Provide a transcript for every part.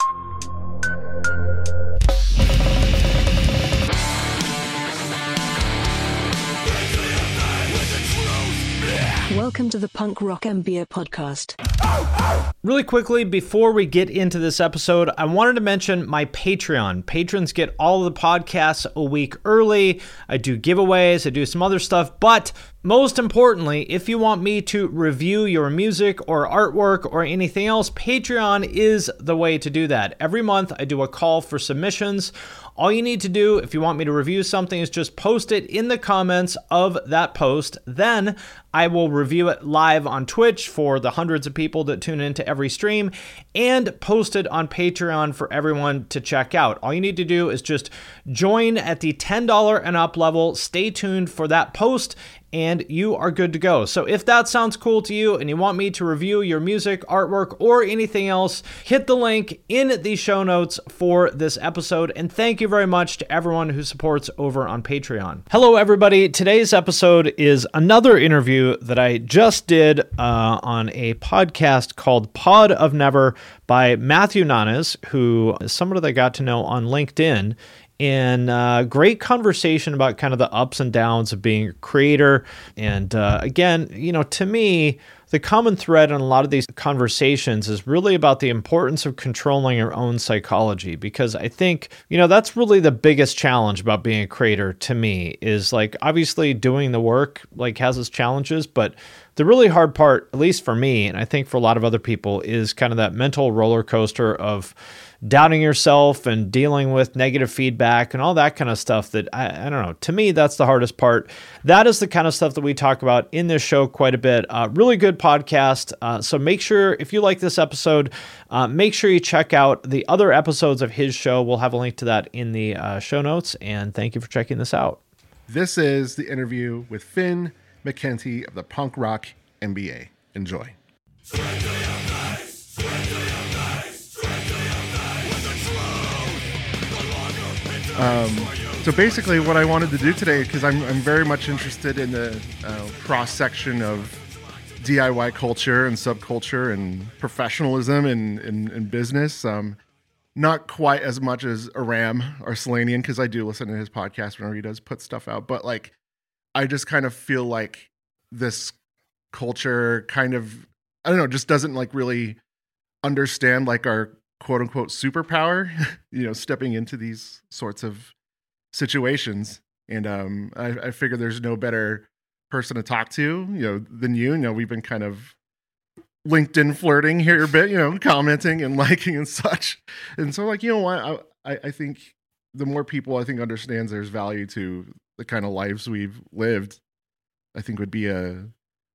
you Welcome to the Punk Rock MBA podcast. Really quickly, before we get into this episode, I wanted to mention my Patreon. Patrons get all the podcasts a week early. I do giveaways, I do some other stuff, but most importantly, if you want me to review your music or artwork or anything else, Patreon is the way to do that. Every month, I do a call for submissions. All you need to do if you want me to review something is just post it in the comments of that post. Then I will review it live on Twitch for the hundreds of people that tune into every stream and post it on Patreon for everyone to check out. All you need to do is just join at the $10 and up level. Stay tuned for that post and you are good to go. So if that sounds cool to you and you want me to review your music, artwork, or anything else, hit the link in the show notes for this episode. And thank you very much to everyone who supports over on Patreon. Hello, everybody. Today's episode is another interview that I just did uh, on a podcast called Pod of Never by Matthew Nanes, who is somebody that I got to know on LinkedIn and uh, great conversation about kind of the ups and downs of being a creator. And uh, again, you know, to me, the common thread in a lot of these conversations is really about the importance of controlling your own psychology because I think, you know, that's really the biggest challenge about being a creator to me is like obviously doing the work like has its challenges, but the really hard part, at least for me, and I think for a lot of other people, is kind of that mental roller coaster of doubting yourself and dealing with negative feedback and all that kind of stuff that I, I, don't know. To me, that's the hardest part. That is the kind of stuff that we talk about in this show quite a bit. Uh, really good podcast. Uh, so make sure, if you like this episode, uh, make sure you check out the other episodes of his show. We'll have a link to that in the uh, show notes. And thank you for checking this out. This is the interview with Finn McKenty of the Punk Rock MBA. Enjoy. Um, so basically, what I wanted to do today, because I'm, I'm very much interested in the uh, cross section of DIY culture and subculture and professionalism and in, in, business. Um, not quite as much as Aram Arslanian, because I do listen to his podcast whenever he does put stuff out. But like, I just kind of feel like this culture kind of, I don't know, just doesn't like really understand like our quote unquote superpower, you know, stepping into these sorts of situations. And um, I, I figure there's no better person to talk to, you know, than you. You know, we've been kind of LinkedIn flirting here a bit, you know, commenting and liking and such. And so, like, you know what? I, I think the more people I think understands there's value to the kind of lives we've lived, I think would be a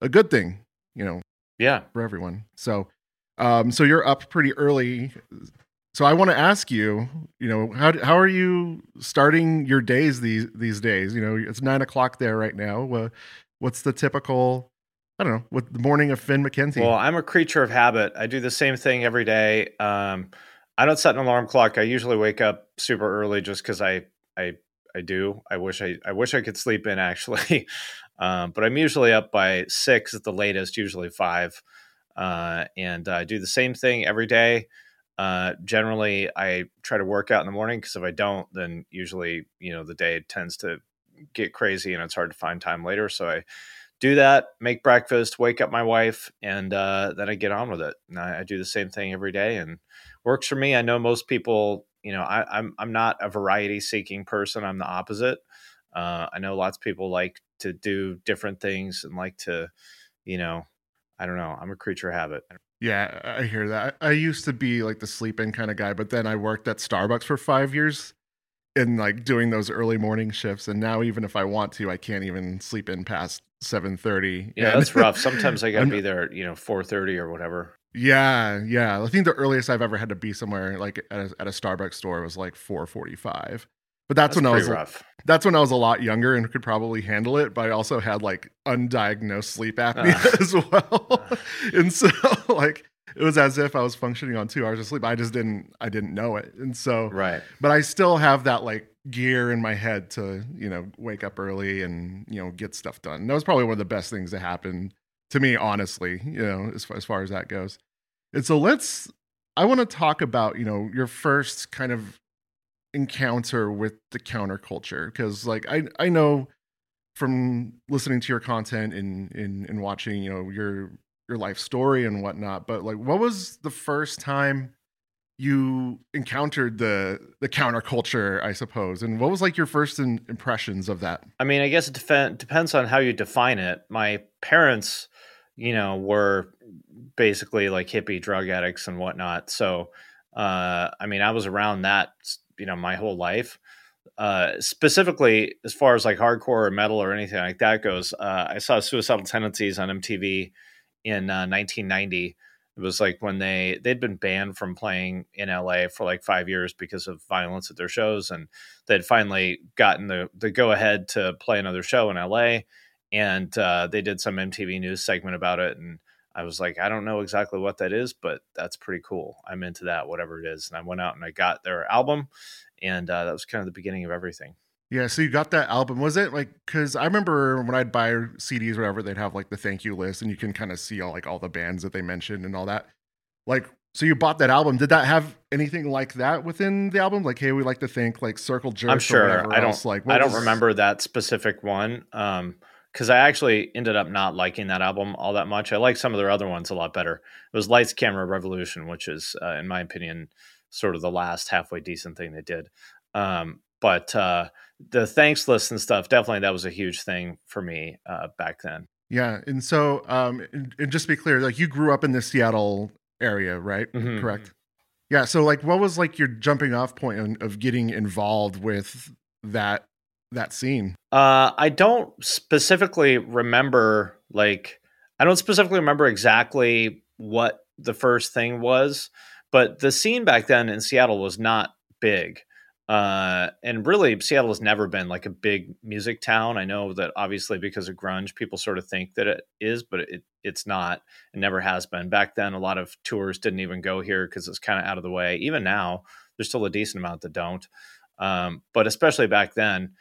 a good thing, you know. Yeah, for everyone. So um, so you're up pretty early. So I want to ask you, you know, how how are you starting your days these these days? You know, it's nine o'clock there right now. Uh, what's the typical? I don't know. What the morning of Finn McKenty? Well, I'm a creature of habit. I do the same thing every day. Um, I don't set an alarm clock. I usually wake up super early just because I I I do. I wish I I wish I could sleep in actually, um, but I'm usually up by six at the latest, usually five uh, and I do the same thing every day. Uh, generally, I try to work out in the morning because if I don't, then usually you know the day tends to get crazy and it's hard to find time later. So I do that, make breakfast, wake up my wife, and uh, then I get on with it. And I, I, do the same thing every day, and works for me. I know most people, you know, I, am I'm, I'm not a variety seeking person. I'm the opposite. Uh, I know lots of people like to do different things and like to, you know, I don't know. I'm a creature of habit. Yeah, I hear that. I used to be like the sleep in kind of guy, but then I worked at Starbucks for five years and like doing those early morning shifts. And now even if I want to, I can't even sleep in past seven thirty. Yeah, that's rough. Sometimes I gotta be there, you know, four thirty or whatever. Yeah, yeah. I think the earliest I've ever had to be somewhere like at a, at a Starbucks store was like 4:45. But that's, That's when I was rough. that's when I was a lot younger and could probably handle it, but I also had like undiagnosed sleep apnea Ah. as well. and so like it was as if I was functioning on 2 hours of sleep. I just didn't I didn't know it. And so Right. but I still have that like gear in my head to, you know, wake up early and, you know, get stuff done. And that was probably one of the best things that happened to me, honestly, you know, as far as, far as that goes. And so let's, I want to talk about, you know, your first kind of encounter with the counterculture. Cause like, I, I know from listening to your content and, and, and watching, you know, your, your life story and whatnot, but like, what was the first time you encountered the the counterculture, I suppose, and what was like your first in, impressions of that? I mean, I guess it defen- depends on how you define it. My parents, you know, were basically like hippie drug addicts and whatnot. So, uh, I mean, I was around that, you know, my whole life. Uh, specifically, as far as like hardcore or metal or anything like that goes, uh, I saw Suicidal Tendencies on MTV in uh, 1990. It was like when they they'd been banned from playing in LA for like five years because of violence at their shows, and they'd finally gotten the the go ahead to play another show in LA, and uh, they did some MTV News segment about it, and I was like, I don't know exactly what that is, but that's pretty cool. I'm into that, whatever it is. And I went out and I got their album, and uh, that was kind of the beginning of everything. Yeah, so you got that album. Was it like because I remember when I'd buy CDs or whatever, they'd have like the thank you list, and you can kind of see all like all the bands that they mentioned and all that. Like, so you bought that album. Did that have anything like that within the album? Like, hey, we like to thank like Circle Jerk. I'm or sure. I don't. else. Like, I don't was- remember that specific one. Um, because I actually ended up not liking that album all that much. I like some of their other ones a lot better. It was Lights, Camera, Revolution, which is, uh, in my opinion, sort of the last halfway decent thing they did. Um, but uh, the thanks list and stuff, definitely that was a huge thing for me uh, back then. Yeah, and so um, and, and just to be clear, like you grew up in the Seattle area, right? Mhm. Correct. Yeah. So, like, what was like your jumping off point of getting involved with that that scene? Uh, I don't specifically remember like I don't specifically remember exactly what the first thing was, but the scene back then in Seattle was not big. Uh, and really, Seattle has never been like a big music town. I know that obviously because of grunge, people sort of think that it is, but it it's not. It never has been. Back then, a lot of tours didn't even go here because it's kind of out of the way. Even now, there's still a decent amount that don't. Um, but especially back then,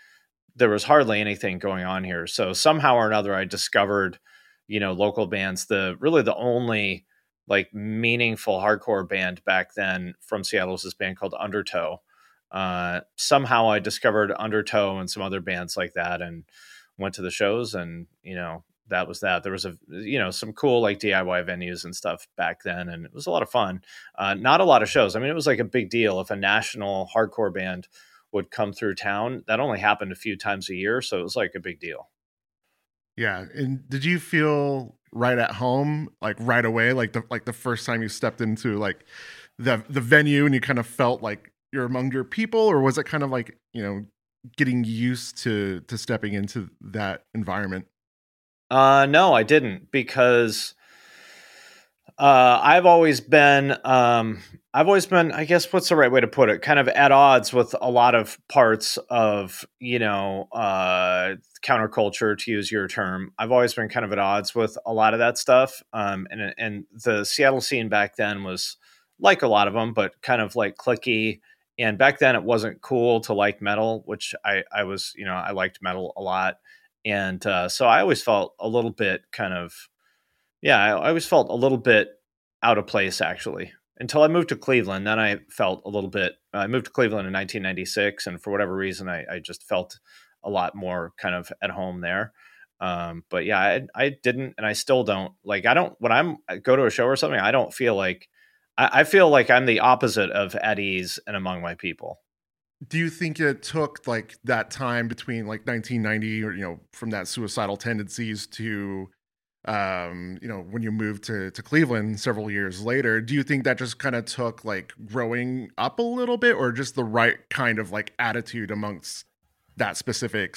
there was hardly anything going on here. So somehow or another, I discovered, you know, local bands. The really the only like meaningful hardcore band back then from Seattle was this band called Undertow. Uh, somehow I discovered Undertow and some other bands like that, and went to the shows, and you know that was that. There was a you know some cool like DIY venues and stuff back then, and it was a lot of fun. Uh, not a lot of shows. I mean, it was like a big deal if a national hardcore band would come through town. That only happened a few times a year, so it was like a big deal. Yeah. And did you feel right at home, like right away, like the like the first time you stepped into like the the venue and you kind of felt like you're among your people, or was it kind of like you know getting used to to stepping into that environment? Uh, no, I didn't because uh, I've always been, um, I've always been, I guess, what's the right way to put it? Kind of at odds with a lot of parts of, you know, uh, counterculture, to use your term. I've always been kind of at odds with a lot of that stuff. Um, and and the Seattle scene back then was like a lot of them, but kind of like cliquey. And back then, it wasn't cool to like metal, which I I was, you know, I liked metal a lot and uh, so I always felt a little bit kind of, yeah, I, always felt a little bit out of place actually until I moved to Cleveland. Then I felt a little bit. I moved to Cleveland in 1996, and for whatever reason, I, I just felt a lot more kind of at home there. Um, but yeah, I, I didn't, and I still don't like. I don't when I'm I go to a show or something. I don't feel like I, I feel like I'm the opposite of at ease and among my people. Do you think it took like that time between like 1990 or you know from that suicidal tendencies to um you know when you moved to to Cleveland several years later do you think that just kind of took like growing up a little bit or just the right kind of like attitude amongst that specific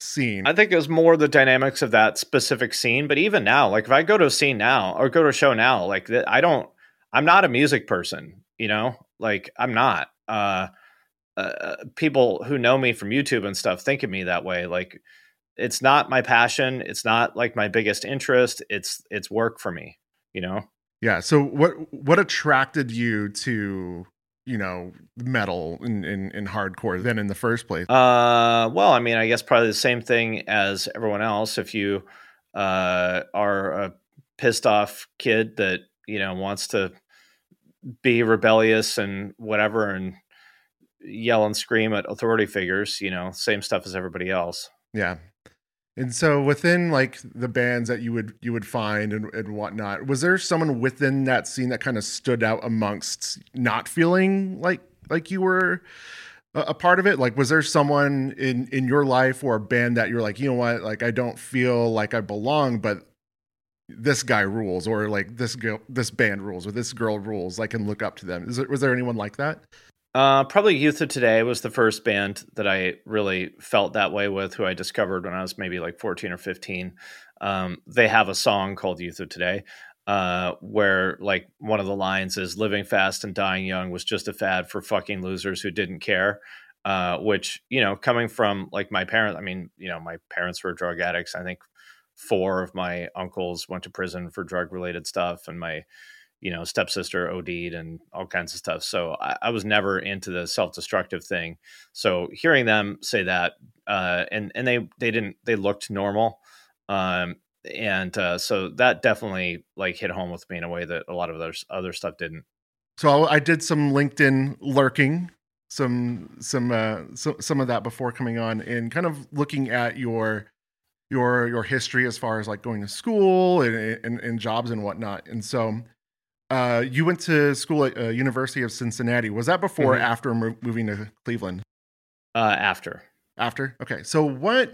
scene. I think it was more the dynamics of that specific scene. But even now, like if I go to a scene now or go to a show now, like I don't, I'm not a music person, you know, like I'm not. Uh, uh, people who know me from YouTube and stuff think of me that way. Like it's not my passion. It's not like my biggest interest. It's it's work for me, you know. Yeah. So what what attracted you to you know metal and in, hardcore then in the first place? Uh, well, I mean, I guess probably the same thing as everyone else. If you uh, are a pissed off kid that you know wants to be rebellious and whatever and yell and scream at authority figures, you know, same stuff as everybody else. Yeah. And so within like the bands that you would you would find and, and whatnot, was there someone within that scene that kind of stood out amongst not feeling like like you were a, a, part of it? Like was there someone in in your life or a band that you're like, you know what, like I don't feel like I belong, but this guy rules, or like this girl, this band rules, or this girl rules. I can look up to them. Is there, was there anyone like that? Uh, probably Youth of Today was the first band that I really felt that way with, who I discovered when I was maybe like 14 or 15. Um, they have a song called Youth of Today, uh, where like one of the lines is "Living fast and dying young was just a fad for fucking losers who didn't care." Uh, which you know, coming from like my parents, I mean, you know, my parents were drug addicts. I think four of my uncles went to prison for drug related stuff, and my you know, stepsister OD'd and all kinds of stuff. So I, I was never into the self destructive thing. So hearing them say that, uh, and and they they didn't they looked normal, um, and uh, so that definitely like hit home with me in a way that a lot of other other stuff didn't. So I did some LinkedIn lurking, some some uh, so, some of that before coming on, and kind of looking at your your your history as far as like going to school and, and, and jobs and whatnot. And so uh, you went to school at uh, University of Cincinnati. Was that before mm-hmm. or after moving to Cleveland? Uh, after. After. Okay. So what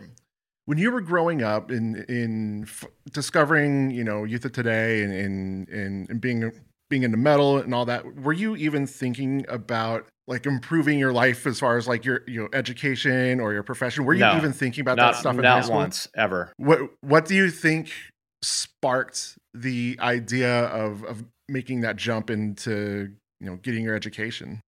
when you were growing up in in f- discovering you know youth of today and and and, and being being into metal and all that were you even thinking about like improving your life as far as like your you know education or your profession were you no, even thinking about not, that stuff in not high school? once ever what what do you think sparked the idea of of making that jump into you know getting your education?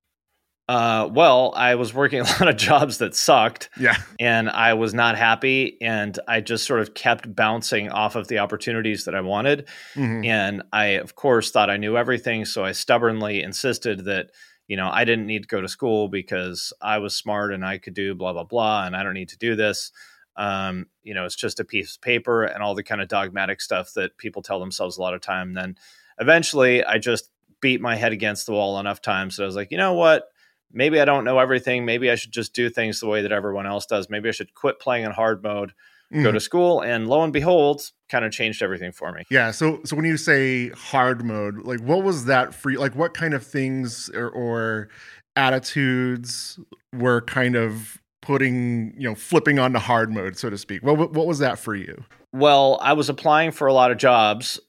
Uh, well, I was working a lot of jobs that sucked. Yeah. And I was not happy. And I just sort of kept bouncing off of the opportunities that I wanted. Mm-hmm. And I, of course, thought I knew everything. So I stubbornly insisted that, you know, I didn't need to go to school because I was smart and I could do blah, blah, blah. And I don't need to do this. Um, you know, it's just a piece of paper and all the kind of dogmatic stuff that people tell themselves a lot of time. Then eventually I just beat my head against the wall enough times that I was like, you know what? Maybe I don't know everything. Maybe I should just do things the way that everyone else does. Maybe I should quit playing in hard mode, mm. go to school, and lo and behold, kind of changed everything for me. Yeah. So, so when you say hard mode, like what was that for you? Like what kind of things or, or attitudes were kind of putting, you know, flipping onto hard mode, so to speak? What what was that for you? Well, I was applying for a lot of jobs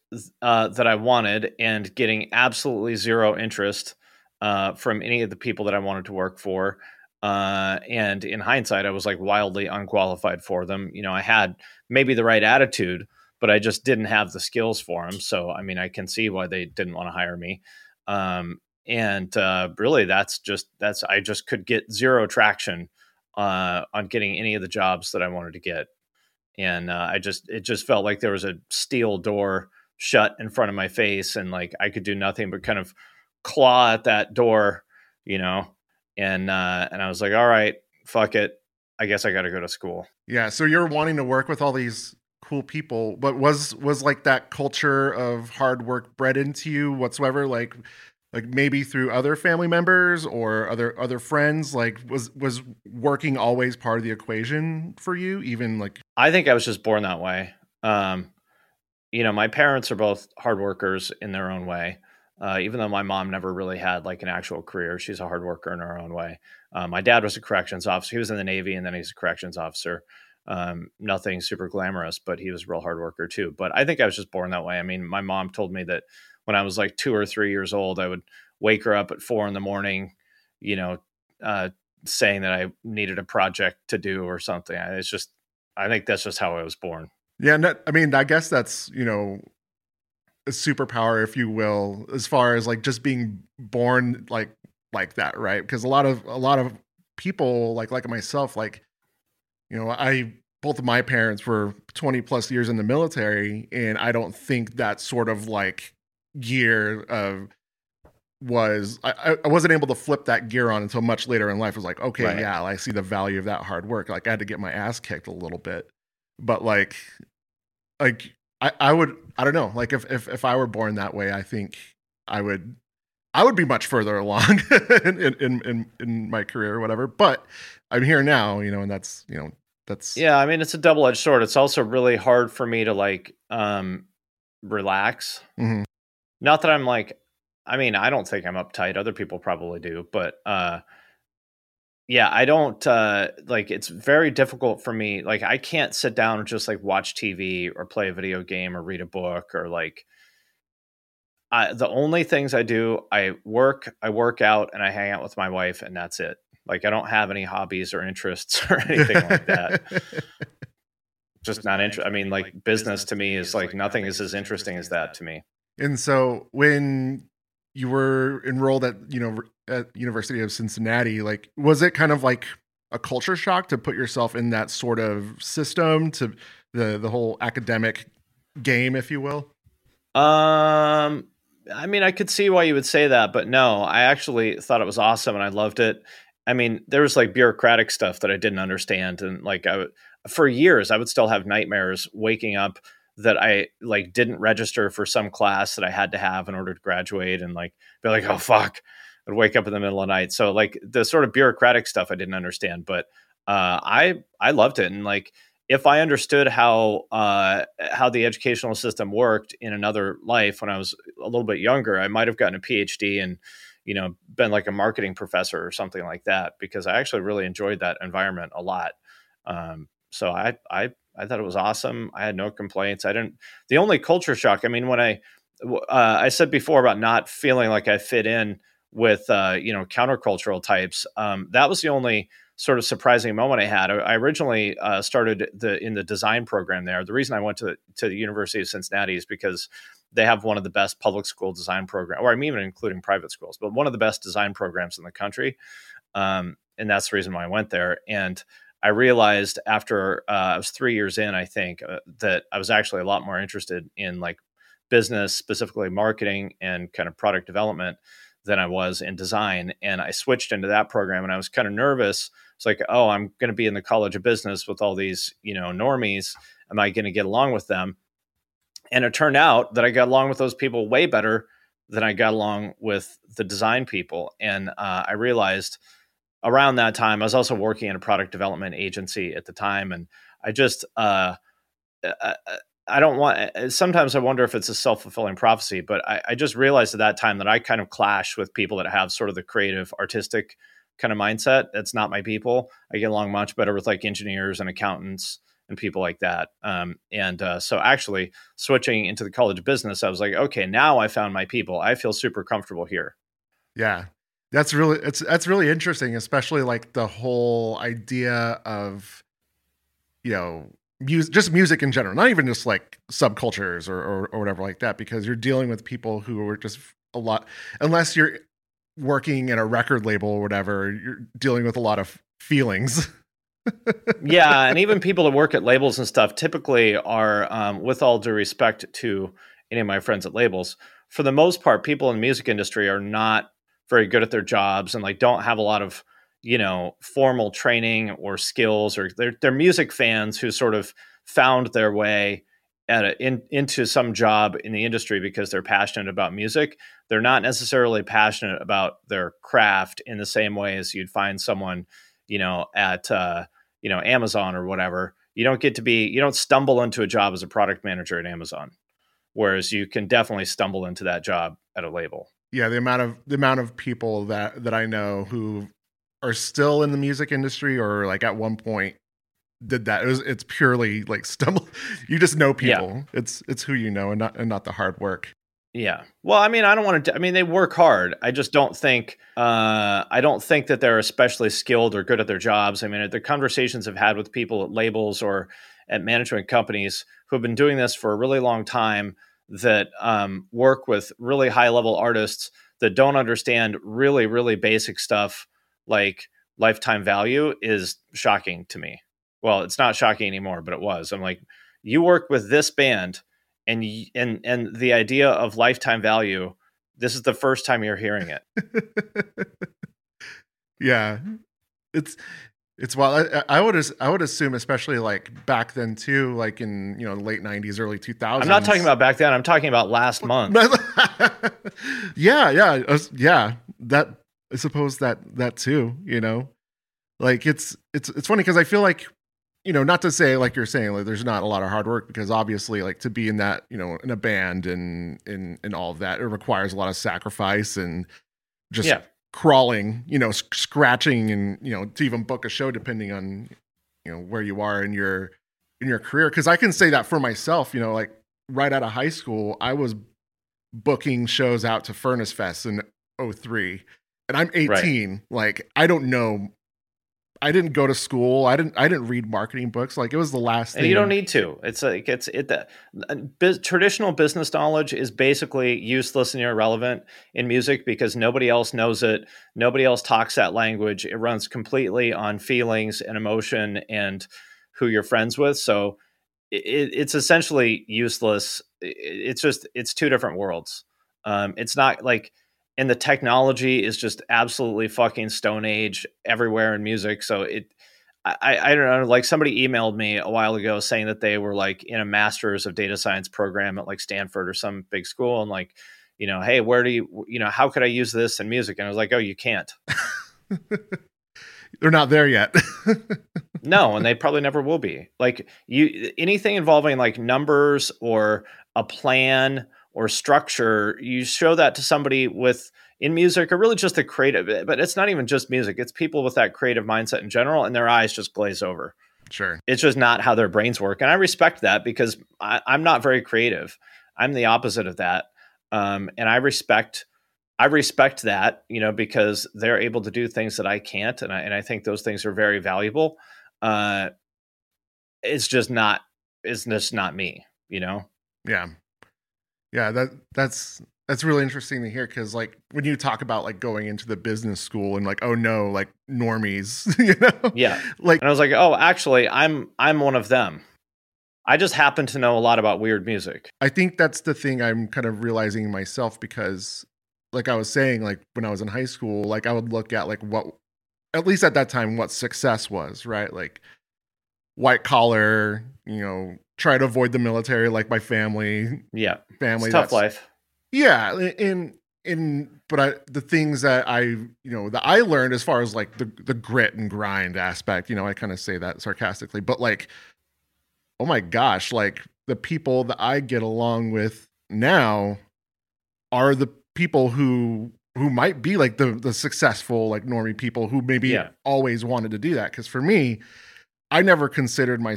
uh, that I wanted and getting absolutely zero interest uh, from any of the people that I wanted to work for. Uh, and in hindsight, I was like wildly unqualified for them. You know, I had maybe the right attitude, but I just didn't have the skills for them. So, I mean, I can see why they didn't want to hire me. Um, and uh, really, that's just that's I just could get zero traction uh, on getting any of the jobs that I wanted to get, and uh, I just it just felt like there was a steel door shut in front of my face and like I could do nothing but kind of claw at that door, you know. And uh and I was like, "All right, fuck it. I guess I got to go to school." Yeah, so you're wanting to work with all these cool people, but was was like that culture of hard work bred into you whatsoever like like maybe through other family members or other other friends like was was working always part of the equation for you even like I think I was just born that way. Um you know, my parents are both hard workers in their own way. Uh, even though my mom never really had like an actual career, she's a hard worker in her own way. Uh, my dad was a corrections officer. He was in the Navy and then he's a corrections officer. Um, nothing super glamorous, but he was a real hard worker too. But I think I was just born that way. I mean, my mom told me that when I was like two or three years old, I would wake her up at four in the morning, you know, uh, saying that I needed a project to do or something. It's just I think that's just how I was born. Yeah, no, I mean, I guess that's you know a superpower, if you will, as far as like just being born like like that, right? Because a lot of a lot of people like like myself, like you know, I both of my parents were 20 plus years in the military, and I don't think that sort of like gear of was I, I wasn't able to flip that gear on until much later in life. I was like, okay, Right. yeah, I see the value of that hard work. Like I had to get my ass kicked a little bit, but like, like I, I would, I don't know, like if if if I were born that way, I think I would, I would be much further along in, in in in my career or whatever. But I'm here now, you know, and that's you know that's Yeah, I mean it's a double edged sword. It's also really hard for me to like um relax. Mm-hmm. Not that I'm like I mean, I don't think I'm uptight. Other people probably do, but uh yeah, I don't uh like it's very difficult for me. Like I can't sit down and just like watch TV or play a video game or read a book or like I, the only things I do, I work, I work out, and I hang out with my wife, and that's it. Like I don't have any hobbies or interests or anything like that. Just not interested. I mean, like business to me is like nothing is as interesting as that to me. And so when you were enrolled at you know at University of Cincinnati, like was it kind of like a culture shock to put yourself in that sort of system to the the whole academic game, if you will? Um, I mean, I could see why you would say that, but no, I actually thought it was awesome and I loved it. I mean, there was like bureaucratic stuff that I didn't understand, and like I for years, I would still have nightmares waking up that I like didn't register for some class that I had to have in order to graduate, and like be like, oh fuck, I'd wake up in the middle of the night. So like the sort of bureaucratic stuff I didn't understand, but uh, I I loved it, and like if I understood how uh, how the educational system worked in another life when I was a little bit younger, I might have gotten a PhD and you know been like a marketing professor or something like that because I actually really enjoyed that environment a lot. Um, so I I I thought it was awesome. I had no complaints. I didn't. The only culture shock. I mean, when I uh, I said before about not feeling like I fit in with uh, you know countercultural types. Um, that was the only sort of surprising moment I had. I, originally uh, started the in the design program there. The reason I went to to the University of Cincinnati is because they have one of the best public school design program, or I mean, even including private schools, but one of the best design programs in the country. Um, and that's the reason why I went there. And I realized after uh, I was three years in, I think uh, that I was actually a lot more interested in like business, specifically marketing and kind of product development than I was in design. And I switched into that program and I was kind of nervous. It's like, oh, I'm going to be in the college of business with all these, you know, normies. Am I going to get along with them? And it turned out that I got along with those people way better than I got along with the design people. And uh, I realized around that time, I was also working in a product development agency at the time. And I just, uh, I, I don't want, sometimes I wonder if it's a self fulfilling prophecy, but I, I just realized at that time that I kind of clash with people that have sort of the creative, artistic kind of mindset. That's not my people. I get along much better with like engineers and accountants and people like that. Um, and uh, so actually switching into the college business, I was like, okay, now I found my people. I feel super comfortable here. Yeah. That's really it's that's really interesting, especially like the whole idea of you know music just music in general, not even just like subcultures or, or or whatever like that, because you're dealing with people who are just a lot unless you're working in a record label or whatever, you're dealing with a lot of feelings. yeah, and even people that work at labels and stuff typically are, um, with all due respect to any of my friends at labels, for the most part, people in the music industry are not very good at their jobs and like don't have a lot of you know formal training or skills, or they're they're music fans who sort of found their way at a, in, into some job in the industry because they're passionate about music. They're not necessarily passionate about their craft in the same way as you'd find someone, you know, at uh, you know Amazon or whatever. You don't get to be you don't stumble into a job as a product manager at Amazon, whereas you can definitely stumble into that job at a label. Yeah, the amount of the amount of people that that I know who are still in the music industry or like at one point did that. It was it's purely like stumble. You just know people. Yeah. It's it's who you know and not and not the hard work. Yeah. Well, I mean, I don't want to. I mean, they work hard. I just don't think. Uh, I don't think that they're especially skilled or good at their jobs. I mean, the conversations I've had with people at labels or at management companies who have been doing this for a really long time that um, work with really high level artists that don't understand really, really basic stuff like lifetime value is shocking to me. Well, it's not shocking anymore, but it was. I'm like, you work with this band, and and and the idea of lifetime value. This is the first time you're hearing it. yeah, it's it's well, I, I, would I would assume, especially like back then too, like in you know late '90s, early 2000s. I'm not talking about back then. I'm talking about last month. yeah, yeah, yeah. That I suppose that that too. You know, like it's it's it's funny because I feel like you know not to say like you're saying like there's not a lot of hard work because obviously like to be in that you know in a band and and and all of that it requires a lot of sacrifice and just yeah crawling, you know, scratching, and you know, to even book a show depending on you know where you are in your in your career. Because I can say that for myself, you know, like right out of high school, I was booking shows out to Furnace Fest in 03 and I'm 18. Right. Like I don't know I didn't go to school. I didn't. I didn't read marketing books. Like it was the last. And thing. you don't need to. It's like it's it. The, biz, traditional business knowledge is basically useless and irrelevant in music because nobody else knows it. Nobody else talks that language. It runs completely on feelings and emotion and who you're friends with. So it, it's essentially useless. It's just it's two different worlds. Um, it's not like and the technology is just absolutely fucking stone age everywhere in music. So it, I, I don't know. Like somebody emailed me a while ago saying that they were like in a master's of data science program at like Stanford or some big school, and like, you know, hey, where do you, you know, how could I use this in music? And I was like, oh, you can't. They're not there yet. no, and they probably never will be. Like you, anything involving like numbers or a plan or structure, you show that to somebody with in music or really just the creative, but it's not even just music. It's people with that creative mindset in general, and their eyes just glaze over. Sure. It's just not how their brains work. And I respect that because I, am not very creative. I'm the opposite of that. Um, and I respect I respect that, you know, because they're able to do things that I can't, and I and I think those things are very valuable. Uh, it's just not it's just not me, you know. Yeah, yeah, that that's that's really interesting to hear because like when you talk about like going into the business school and like oh no like normies you know? Yeah. Like and i was like oh actually i'm i'm one of them. I just happen to know a lot about weird music. I think that's the thing i'm kind of realizing myself because like i was saying like when i was in high school like i would look at like what at least at that time what success was right? Like white collar you know try to avoid the military like my family. Yeah. Family. Tough life. Yeah. In, in, but I, the things that I, you know, that I learned as far as like the, the grit and grind aspect, you know, I kind of say that sarcastically, but like, oh my gosh, like the people that I get along with now are the people who who might be like the the successful like normie people who maybe yeah. always wanted to do that because for me i never considered my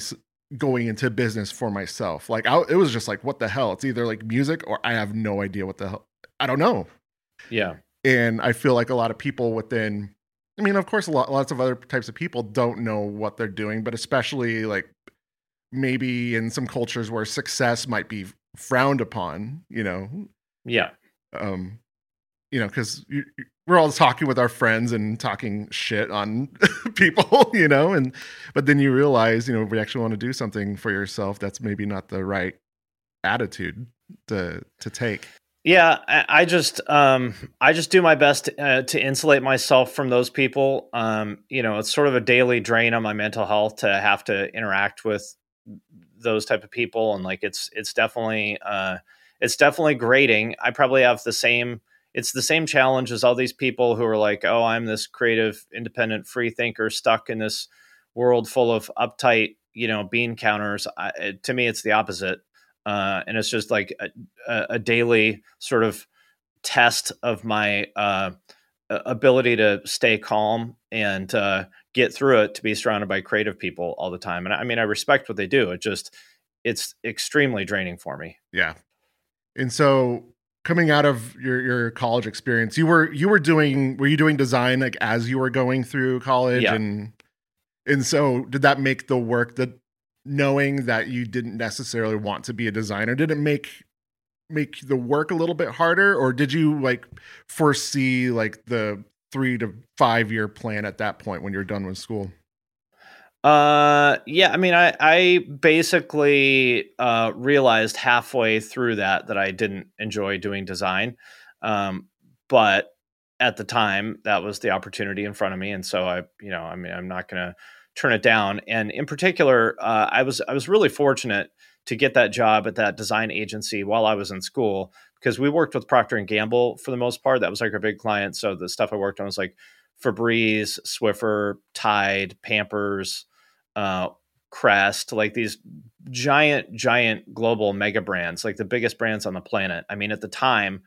going into business for myself. Like I, it was just like, what the hell? It's either like music or I have no idea what the hell. I don't know. Yeah. And I feel like a lot of people within, I mean, of course, a lot, lots of other types of people don't know what they're doing, but especially like maybe in some cultures where success might be frowned upon, you know? Yeah. Um, you know, because we're all talking with our friends and talking shit on people, you know, and but then you realize, you know, if we actually want to do something for yourself, that's maybe not the right attitude to to take. Yeah, I just um, I just do my best uh, to insulate myself from those people. Um, you know, it's sort of a daily drain on my mental health to have to interact with those type of people, and like it's it's definitely uh, it's definitely grating. I probably have the same it's the same challenge as all these people who are like, oh, I'm this creative, independent, free thinker stuck in this world full of uptight, you know, bean counters. I, to me, it's the opposite. Uh, and it's just like a, a, daily sort of test of my uh, ability to stay calm and uh, get through it to be surrounded by creative people all the time. And I mean, I respect what they do. It just, it's extremely draining for me. Yeah. And so coming out of your your college experience, you were you were doing were you doing design like as you were going through college Yeah. and and so did that make the work that knowing that you didn't necessarily want to be a designer did it make make the work a little bit harder or did you like foresee like the 3 to 5 year plan at that point when you're done with school? Uh, yeah. I mean, I I basically uh, realized halfway through that that I didn't enjoy doing design, um, but at the time that was the opportunity in front of me, and so I, you know, I mean, I'm not gonna turn it down. And in particular, uh, I was I was really fortunate to get that job at that design agency while I was in school because we worked with Procter and Gamble for the most part. That was like our big client. So the stuff I worked on was like Febreze, Swiffer, Tide, Pampers, uh, Crest, like these giant, giant global mega brands, like the biggest brands on the planet. I mean, at the time,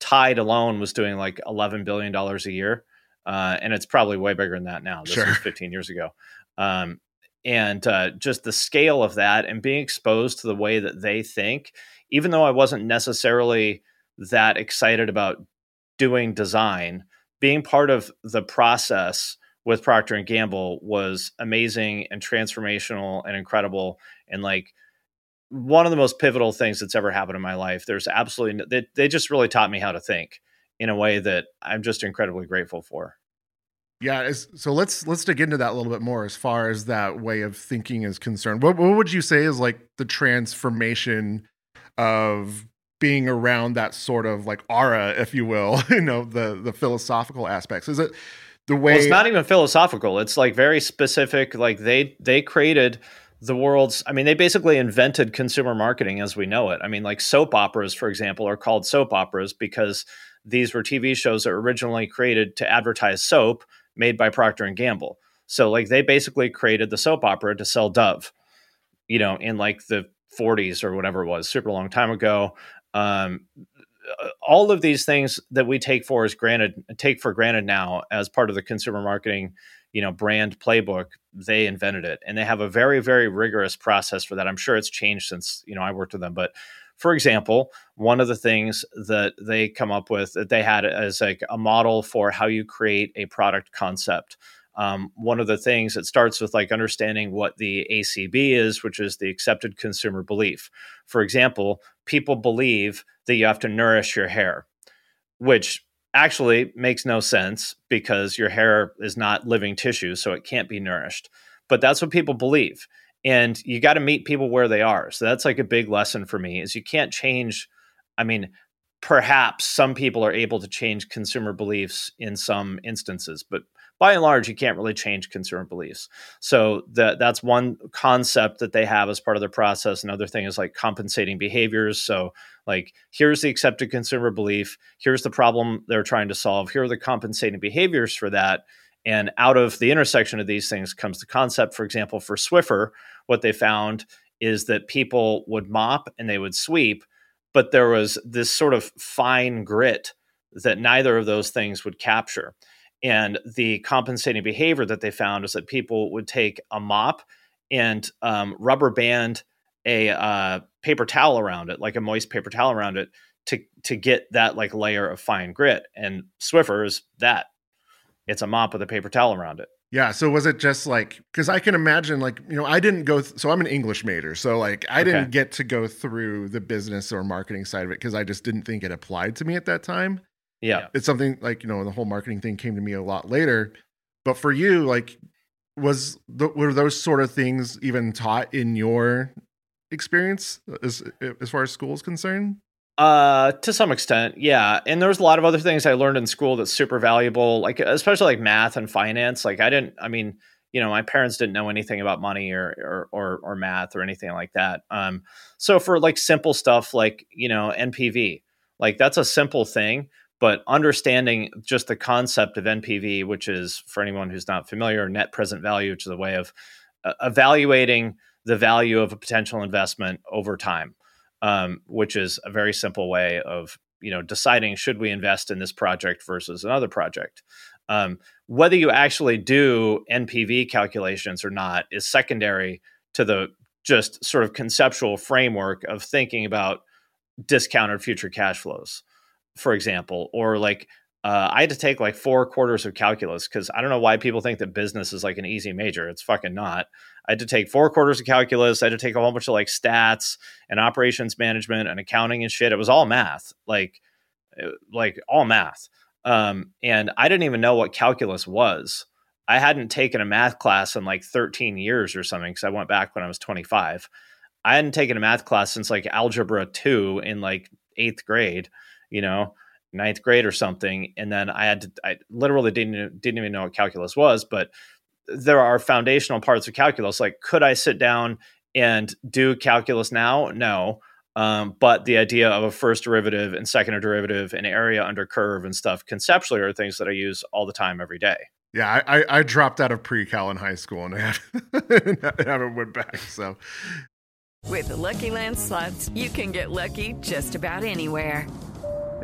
Tide alone was doing like $11 billion a year. Uh, and it's probably way bigger than that now. This Sure. was 15 years ago. Um, and uh, just the scale of that and being exposed to the way that they think, even though I wasn't necessarily that excited about doing design, being part of the process with Procter and Gamble was amazing and transformational and incredible and like one of the most pivotal things that's ever happened in my life. There's absolutely no, they, they just really taught me how to think in a way that I'm just incredibly grateful for. Yeah, so let's let's dig into that a little bit more as far as that way of thinking is concerned. What what would you say is like the transformation of being around that sort of like aura, if you will, you know, the the philosophical aspects? Is it the way Well, it's not even philosophical. It's like very specific. Like they they created the world's. I mean, they basically invented consumer marketing as we know it. I mean, like soap operas, for example, are called soap operas because these were TV shows that were originally created to advertise soap made by Procter and Gamble. So like they basically created the soap opera to sell Dove, you know, in like the 40s or whatever it was, super long time ago. Um, all of these things that we take for as granted take for granted now as part of the consumer marketing you know brand playbook they invented it. And they have a very very rigorous process for that. I'm sure it's changed since you know i worked with them. But for example one of the things that they come up with that they had as like a model for how you create a product concept um, one of the things it starts with like understanding what the acb is which is the accepted consumer belief. For example people believe that you have to nourish your hair which actually makes no sense because your hair is not living tissue, so it can't be nourished. But that's what people believe. And you got to meet people where they are. So that's like a big lesson for me is you can't change I mean perhaps some people are able to change consumer beliefs in some instances, but by and large you can't really change consumer beliefs. So that that's one concept that they have as part of their process. Another thing is like compensating behaviors. So like here's the accepted consumer belief here's the problem they're trying to solve here are the compensating behaviors for that and out of the intersection of these things comes the concept for example for swiffer what they found is that people would mop and they would sweep but there was this sort of fine grit that neither of those things would capture and the compensating behavior that they found is that people would take a mop and um, rubber band a uh, paper towel around it, like a moist paper towel around it, to to get that like layer of fine grit. And Swiffer is that. It's a mop with a paper towel around it. Yeah. So was it just like because I can imagine like you know I didn't go th- so I'm an English major so like I Okay. didn't get to go through the business or marketing side of it because I just didn't think it applied to me at that time. Yeah. It's something like you know the whole marketing thing came to me a lot later. But for you, like, was the, were those sort of things even taught in your experience uh, as as far as school is concerned? Uh, to some extent, yeah. And there was a lot of other things I learned in school that's super valuable, like especially like math and finance. Like I didn't, I mean, you know, my parents didn't know anything about money or or or, or math or anything like that. Um, so for like simple stuff like you know NPV, like that's a simple thing, but understanding just the concept of NPV, which is for anyone who's not familiar, net present value, which is a way of uh, evaluating the value of a potential investment over time um, which is a very simple way of you know deciding should we invest in this project versus another project. Um, whether you actually do NPV calculations or not is secondary to the just sort of conceptual framework of thinking about discounted future cash flows. for example, or like uh, I had to take like four quarters of calculus because I don't know why people think that business is like an easy major. It's fucking not. I had to take four quarters of calculus. I had to take a whole bunch of like stats and operations management and accounting and shit. It was all math, like, uh, like all math. Um, and I didn't even know what calculus was. I hadn't taken a math class in like 13 years or something because I went back when I was 25. I hadn't taken a math class since like algebra two in like eighth grade, you know ninth grade or something, and then I had to. I literally didn't didn't even know what calculus was, but there are foundational parts of calculus. Like, could I sit down and do calculus now? No. Um, but the idea of a first derivative and second derivative and area under curve and stuff conceptually are things that I use all the time every day. Yeah, I, I, I dropped out of pre-cal in high school and I haven't went back. So, with the Lucky Land slots, you can get lucky just about anywhere.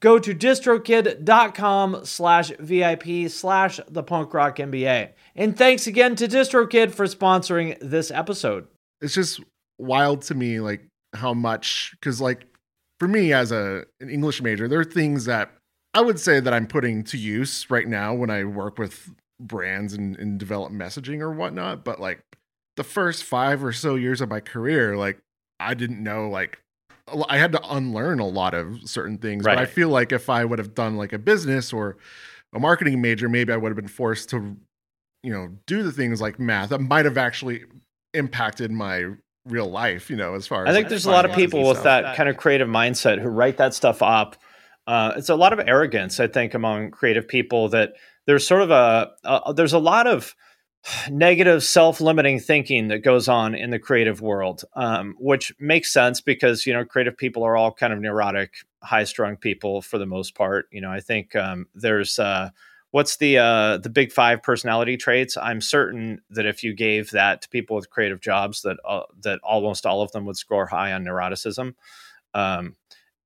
go to distrokid.com slash VIP slash the punk rock MBA. And thanks again to DistroKid for sponsoring this episode. It's just wild to me, like how much, because like for me as a an English major, there are things that I would say that I'm putting to use right now when I work with brands and, and develop messaging or whatnot. But like the first five or so years of my career, like I didn't know like I had to unlearn a lot of certain things. Right. But I feel like if I would have done like a business or a marketing major, maybe I would have been forced to, you know, do the things like math that might have actually impacted my real life, you know, as far as I think there's a lot of people with that, that kind of creative mindset who write that stuff up. Uh, it's a lot of arrogance, I think, among creative people that there's sort of a, a there's a lot of negative self-limiting thinking that goes on in the creative world um, which makes sense because you know creative people are all kind of neurotic high-strung people for the most part. You know i think um, there's uh, what's the uh, the big five personality traits? I'm certain that if you gave that to people with creative jobs that uh, that almost all of them would score high on neuroticism. Um,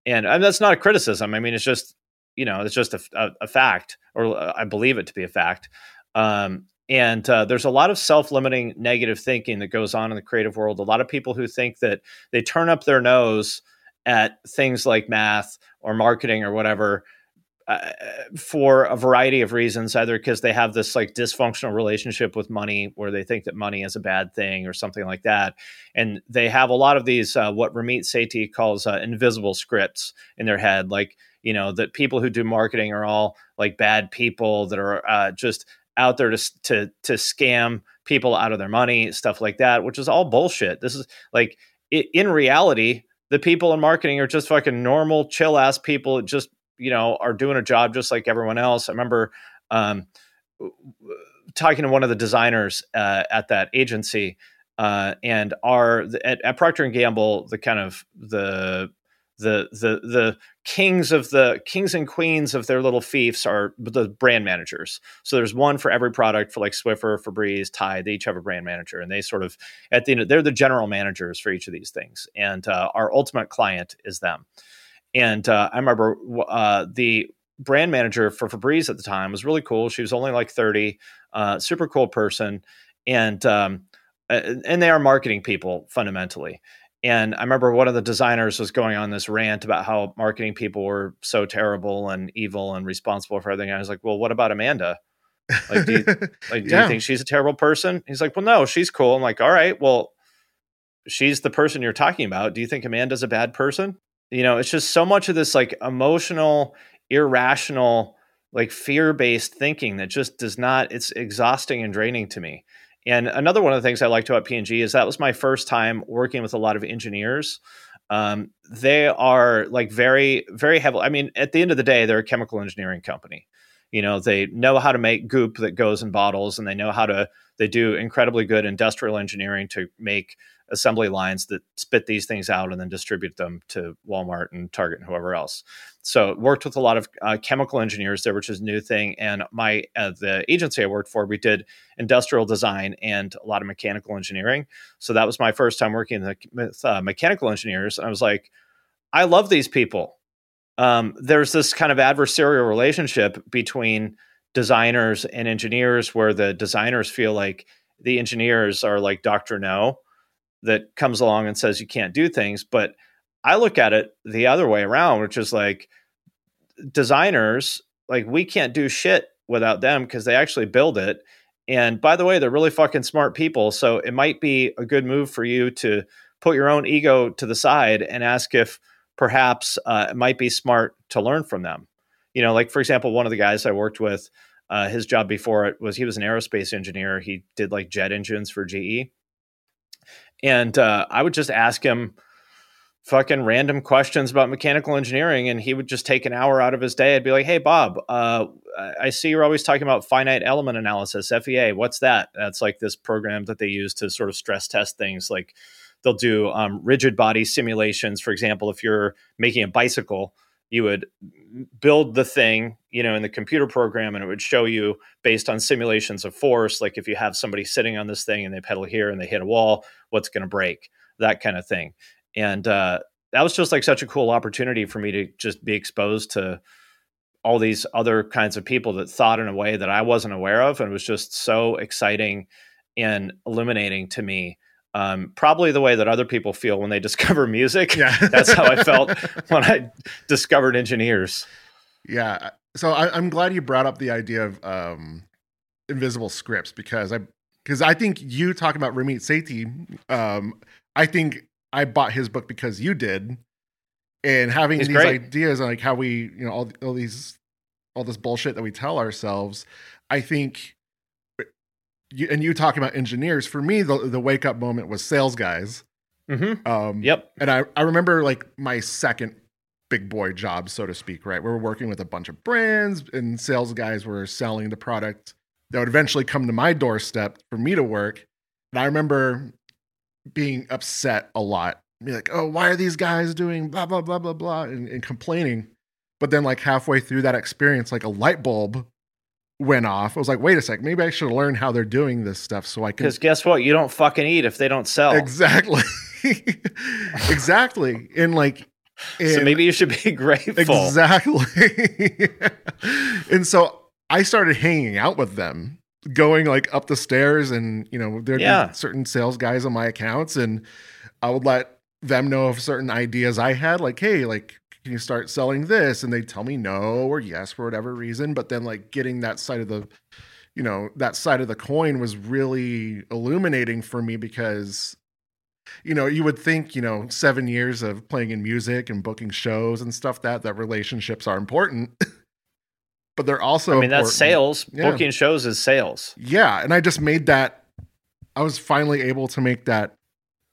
and, and that's not a criticism. I mean it's just you know it's just a, a, a fact or uh, i believe it to be a fact. Um, and uh, there's a lot of self-limiting negative thinking that goes on in the creative world a lot of people who think that they turn up their nose at things like math or marketing or whatever uh, for a variety of reasons, either because they have this like dysfunctional relationship with money where they think that money is a bad thing or something like that. And they have a lot of these, uh, what Ramit Sethi calls uh, invisible scripts in their head. Like, you know, that people who do marketing are all like bad people that are uh, just out there to, to, to scam people out of their money, stuff like that, which is all bullshit. This is like, it, in reality, the people in marketing are just fucking normal, chill ass people just you know are doing a job just like everyone else. I remember um, talking to one of the designers uh, at that agency, uh, and our at, at Procter and Gamble, the kind of the the the the kings of the kings and queens of their little fiefs are the brand managers. So there's one for every product for like Swiffer, Febreze, Tide. They each have a brand manager, and they sort of at the end they're the general managers for each of these things. And uh, our ultimate client is them. And uh, I remember uh, the brand manager for Febreze at the time was really cool. She was only like 30, uh, super cool person. And, um, and they are marketing people fundamentally. And I remember one of the designers was going on this rant about how marketing people were so terrible and evil and responsible for everything. I was like, well, what about Amanda? Like, do you, like, do yeah. you think she's a terrible person? He's like, well, no, she's cool. I'm like, all right, well, she's the person you're talking about. Do you think Amanda's a bad person? you know it's just so much of this like emotional irrational like fear-based thinking that just does not it's exhausting and draining to me and another one of the things i liked about P&G is that was my first time working with a lot of engineers. Um, they are like very very heavily i mean at the end of the day they're a chemical engineering company you know they know how to make goop that goes in bottles and they know how to they do incredibly good industrial engineering to make assembly lines that spit these things out and then distribute them to Walmart and Target and whoever else. So worked with a lot of uh, chemical engineers there, which is a new thing. And my uh, the agency I worked for, we did industrial design and a lot of mechanical engineering. So that was my first time working with uh, mechanical engineers, and I was like, I love these people. Um, there's this kind of adversarial relationship between designers and engineers, where the designers feel like the engineers are like Doctor No, that comes along and says you can't do things. But I look at it the other way around, which is like designers, like we can't do shit without them because they actually build it. And by the way, they're really fucking smart people. So it might be a good move for you to put your own ego to the side and ask if perhaps uh, it might be smart to learn from them. You know, like for example, one of the guys I worked with, uh, his job before it was he was an aerospace engineer. He did like jet engines for GE. And uh, I would just ask him fucking random questions about mechanical engineering, and he would just take an hour out of his day. I'd be like, "Hey, Bob, uh, I see you're always talking about finite element analysis, FEA. What's that? That's like this program that they use to sort of stress test things. Like they'll do um, rigid body simulations. For example, if you're making a bicycle." you would build the thing you know in the computer program and it would show you based on simulations of force like if you have somebody sitting on this thing and they pedal here and they hit a wall what's going to break that kind of thing and uh, that was just like such a cool opportunity for me to just be exposed to all these other kinds of people that thought in a way that i wasn't aware of and it was just so exciting and illuminating to me um, probably the way that other people feel when they discover music. Yeah. That's how I felt when I discovered engineers. Yeah. So I, am glad you brought up the idea of um, invisible scripts because I because I think you talking about Ramit Sethi, um, I think I bought his book because you did, and having He's these great. ideas like how we you know all, all these all this bullshit that we tell ourselves. I think you, and you talking about engineers for me the, the wake up moment was sales guys. Mm-hmm. um, yep. and I, I remember like my second big boy job so to speak right? We were working with a bunch of brands and sales guys were selling the product that would eventually come to my doorstep for me to work. And i remember being upset a lot. Be like oh why are these guys doing blah blah blah blah blah and, and complaining. But then like halfway through that experience like a light bulb went off. I was like, wait a sec, maybe I should learn how they're doing this stuff so I can. Because guess what? You don't fucking eat if they don't sell. Exactly. exactly. And like, and so maybe you should be grateful. Exactly. and so I started hanging out with them, going like up the stairs, and you know, there'd yeah. be certain sales guys on my accounts, and I would let them know of certain ideas I had, like, hey, like, can you start selling this? And they tell me no or yes for whatever reason. But then, like, getting that side of the, you know, that side of the coin was really illuminating for me because, you know, you would think, you know, seven years of playing in music and booking shows and stuff that that relationships are important. but they're also I mean, that's sales. Yeah. Booking shows is sales. Yeah, and I just made that. I was finally able to make that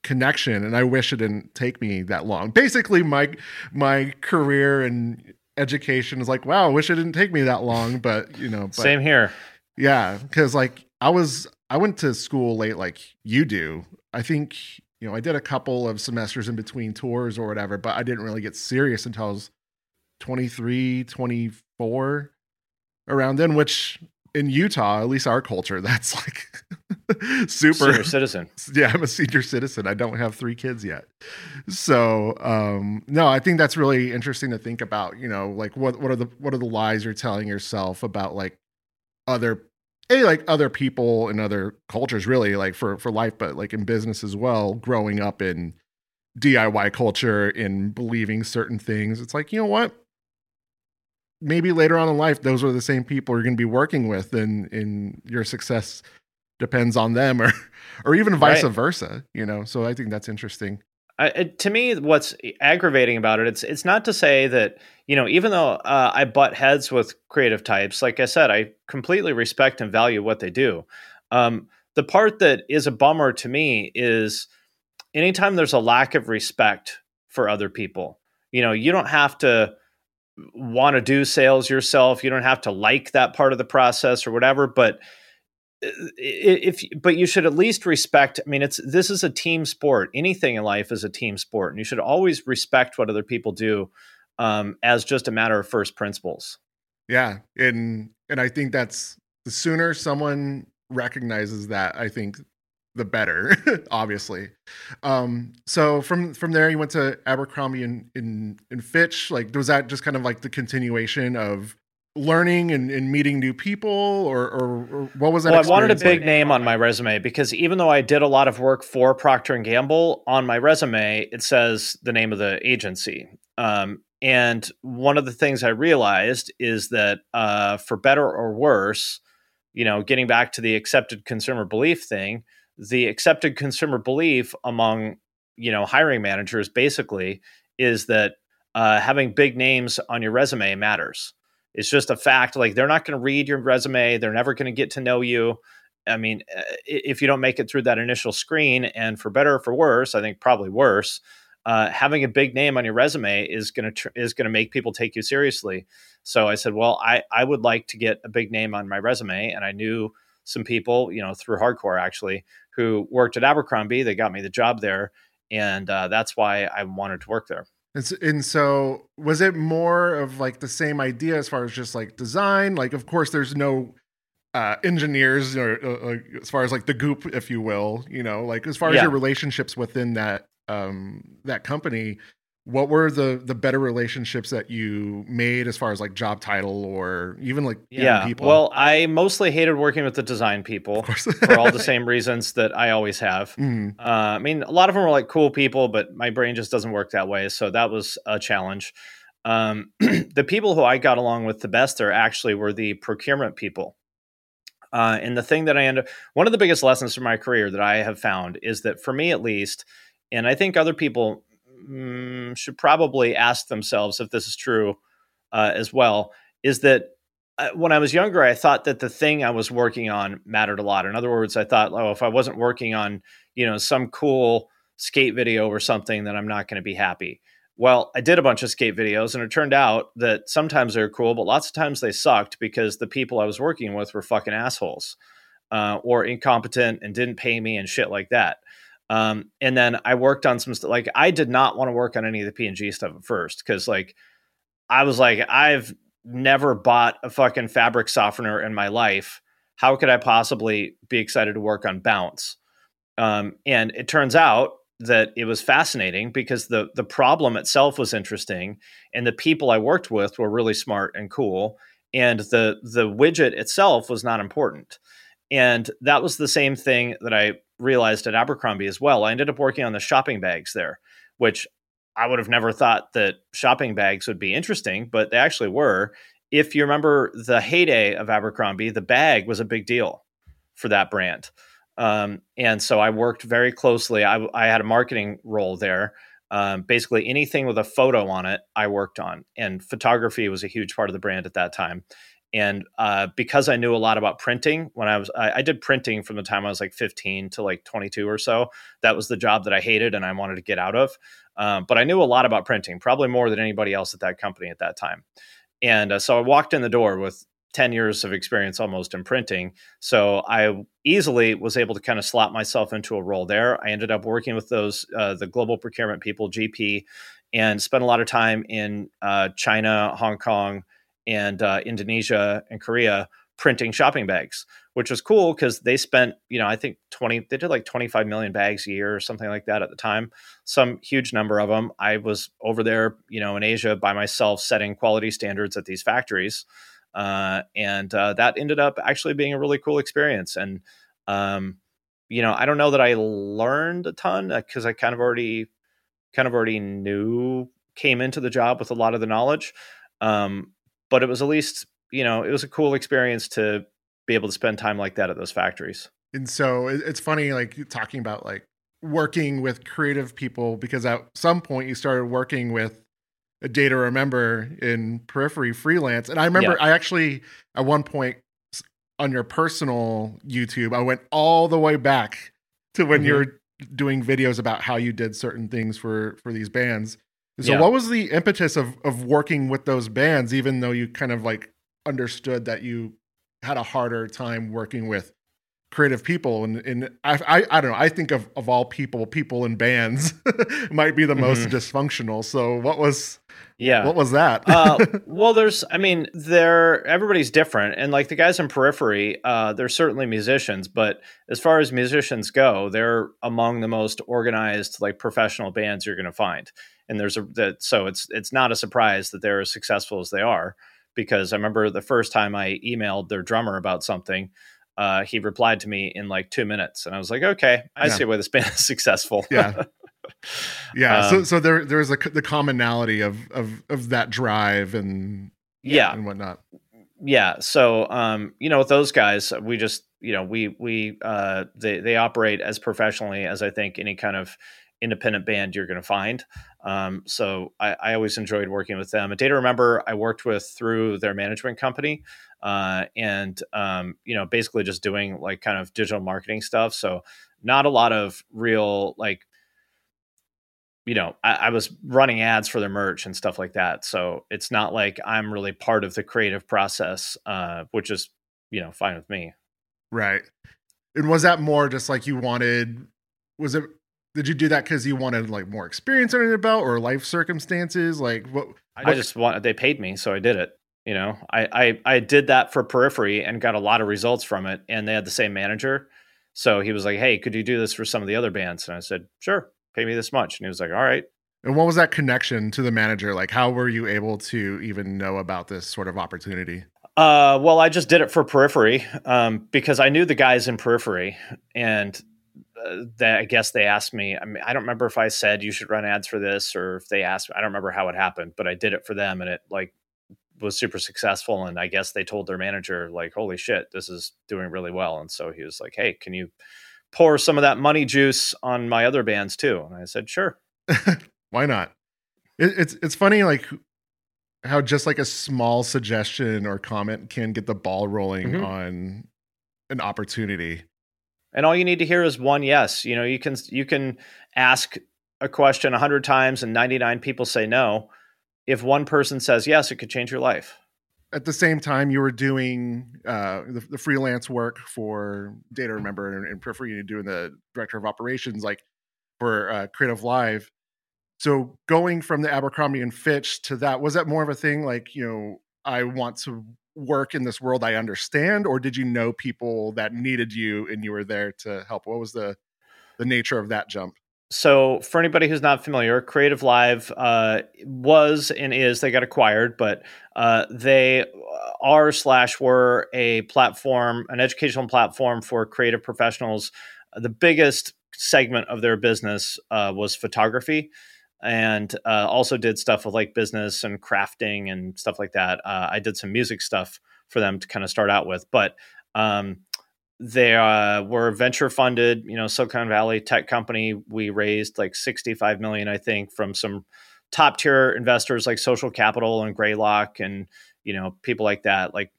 connection, and I wish it didn't take me that long. Basically, my my career and education is like, wow, I wish it didn't take me that long. But you know, but, Same here. Yeah, because like I was, I went to school late, like you do. I think you know, I did a couple of semesters in between tours or whatever, but I didn't really get serious until I was 23, 24 around then, which in Utah, at least our culture, that's like super Senior citizen. Yeah, I'm a senior citizen. I don't have three kids yet. So, um, no, I think that's really interesting to think about, you know, like what what are the what are the lies you're telling yourself about like other a like other people and other cultures really like for for life but like in business as well growing up in DIY culture in believing certain things it's like you know what maybe later on in life those are the same people you're going to be working with and and your success depends on them or or even vice Right. versa you know so i think that's interesting I, it, to me, what's aggravating about it, it's it's not to say that you know, even though uh, I butt heads with creative types, like I said, I completely respect and value what they do. Um, the part that is a bummer to me is anytime there's a lack of respect for other people. You know, you don't have to want to do sales yourself. You don't have to like that part of the process or whatever, but uh, if but you should at least respect i mean it's this is a team sport anything in life is a team sport and you should always respect what other people do um, as just a matter of first principles yeah and and i think that's the sooner someone recognizes that i think the better obviously. Um so from from there you went to abercrombie and in in fitch. Like was that just kind of like the continuation of learning and, and meeting new people or, or, or what was that well i wanted a big like? name on my resume because even though i did a lot of work for procter and gamble on my resume it says the name of the agency. Um, and one of the things i realized is that uh, for better or worse you know getting back to the accepted consumer belief thing the accepted consumer belief among you know hiring managers basically is that uh, having big names on your resume matters. It's just a fact like they're not going to read your resume they're never going to get to know you. I mean uh, if you don't make it through that initial screen and for better or for worse i think probably worse uh, having a big name on your resume is going to tr- is going to make people take you seriously. So i said well i i would like to get a big name on my resume and i knew some people you know through hardcore actually who worked at abercrombie they got me the job there and uh, that's why i wanted to work there. And so, and so was it more of like the same idea as far as just like design? Like, of course, there's no uh, engineers or uh, as far as like the goop, if you will, you know, like as far as your relationships within that um, that company, what were the the better relationships that you made as far as like job title or even like yeah. people? well i mostly hated working with the design people for all the same reasons that i always have. Mhm. uh, i mean a lot of them were like cool people but my brain just doesn't work that way so that was a challenge. Um, the people who i got along with the best there actually were the procurement people. Uh, and the thing that I end up, one of the biggest lessons from my career that I have found is that for me at least, and I think other people mm, should probably ask themselves if this is true uh, as well, is that uh, when I was younger, I thought that the thing I was working on mattered a lot. In other words, I thought, oh, if I wasn't working on, you know, some cool skate video or something, then I'm not going to be happy. Well, I did a bunch of skate videos, and it turned out that sometimes they were cool, but lots of times they sucked because the people I was working with were fucking assholes uh, or incompetent and didn't pay me and shit like that. Um, and then I worked on some stuff. Like I did not want to work on any of the P&G stuff at first because, like, I was like, I've never bought a fucking fabric softener in my life. How could I possibly be excited to work on Bounce? Um, and it turns out that it was fascinating because the the problem itself was interesting, and the people I worked with were really smart and cool, and the the widget itself was not important. And that was the same thing that I realized at Abercrombie as well. I ended up working on the shopping bags there, which I would have never thought that shopping bags would be interesting, but they actually were. If you remember the heyday of Abercrombie, the bag was a big deal for that brand. Um, and so I worked very closely. I, I had a marketing role there. Um, basically, anything with a photo on it, I worked on. And photography was a huge part of the brand at that time. And uh, because I knew a lot about printing, when I was, I, I, did printing from the time I was like 15 to like 22 or so. That was the job that I hated and I wanted to get out of. Um, but I knew a lot about printing, probably more than anybody else at that company at that time. And uh, so I walked in the door with 10 years of experience almost in printing. So I easily was able to kind of slot myself into a role there. I ended up working with those, uh, the global procurement people, GP, and spent a lot of time in uh, China, Hong Kong, and uh, Indonesia and Korea printing shopping bags, which was cool because they spent, you know, I think 20, they did like 25 million bags a year or something like that at the time, some huge number of them. I was over there, you know, in Asia by myself setting quality standards at these factories. Uh, and uh, that ended up actually being a really cool experience. And, um, you know, I don't know that I learned a ton because uh, I kind of already, kind of already knew, came into the job with a lot of the knowledge. Um, but it was at least you know, it was a cool experience to be able to spend time like that at those factories. And so it's funny, like talking about like working with creative people because at some point you started working with A Day to Remember in periphery freelance. And I remember yeah. I actually at one point on your personal YouTube, I went all the way back to when mm-hmm. you were doing videos about how you did certain things for for these bands. So yeah. what was the impetus of of working with those bands even though you kind of like understood that you had a harder time working with creative people? And, and I, I, I don't know. I think of, of all people people in bands might be the most mm-hmm. dysfunctional. So what was yeah. what was that? Uh, well there's i mean they're everybody's different. And like the guys in periphery uh, they're certainly musicians. But as far as musicians go they're among the most organized like professional bands you're going to find and there's a that so it's it's not a surprise that they're as successful as they are because I remember the first time I emailed their drummer about something, uh, he replied to me in like two minutes, and I was like, "Okay, I yeah. see why this band is successful." yeah, yeah. Um, so, so there, there's a, the commonality of of of that drive and yeah and whatnot. Yeah. So, um, you know, with those guys, we just, you know, we we uh, they they operate as professionally as I think any kind of independent band you're going to find. Um, so I, I, always enjoyed working with them. A Day to Remember I worked with through their management company, uh, and um, you know basically just doing like kind of digital marketing stuff. So not a lot of real like you know I, I was running ads for their merch and stuff like that. So it's not like I'm really part of the creative process, uh, which is you know fine with me. Right. And was that more just like you wanted? Was it did you do that because you wanted like more experience under your belt or life circumstances? Like what? I just want they paid me, so I did it. You know, I, I I did that for Periphery and got a lot of results from it. And they had the same manager, so he was like, "Hey, could you do this for some of the other bands?" And I said, "Sure, pay me this much." And he was like, "All right." And what was that connection to the manager? Like, how were you able to even know about this sort of opportunity? Uh, well, I just did it for Periphery um, because I knew the guys in Periphery, and that I guess they asked me. I mean, I don't remember if I said you should run ads for this or if they asked. I don't remember how it happened, but I did it for them, and it like was super successful. And I guess they told their manager like, "Holy shit, this is doing really well." And so he was like, "Hey, can you pour some of that money juice on my other bands too?" And I said, "Sure." Why not? It, it's it's funny like how just like a small suggestion or comment can get the ball rolling mm-hmm. on an opportunity and all you need to hear is one yes. You know you can you can ask a question 100 times and 99 people say no. If one person says yes it could change your life. At the same time you were doing uh, the, the, freelance work for Day to Remember and, and periphery and doing the director of operations like for uh, creative live. So going from the abercrombie and fitch to that was that more of a thing like you know i want to work in this world I understand, or did you know people that needed you and you were there to help? What was the the nature of that jump? So, for anybody who's not familiar, Creative Live uh, was and is they got acquired, but uh, they are slash were a platform, an educational platform for creative professionals. The biggest segment of their business uh, was photography. And uh, also did stuff with like business and crafting and stuff like that. Uh, I did some music stuff for them to kind of start out with, but um, they uh, were venture funded, you know, Silicon Valley tech company. We raised like 65 million, I think, from some top tier investors like Social Capital and Greylock and, you know, people like that, like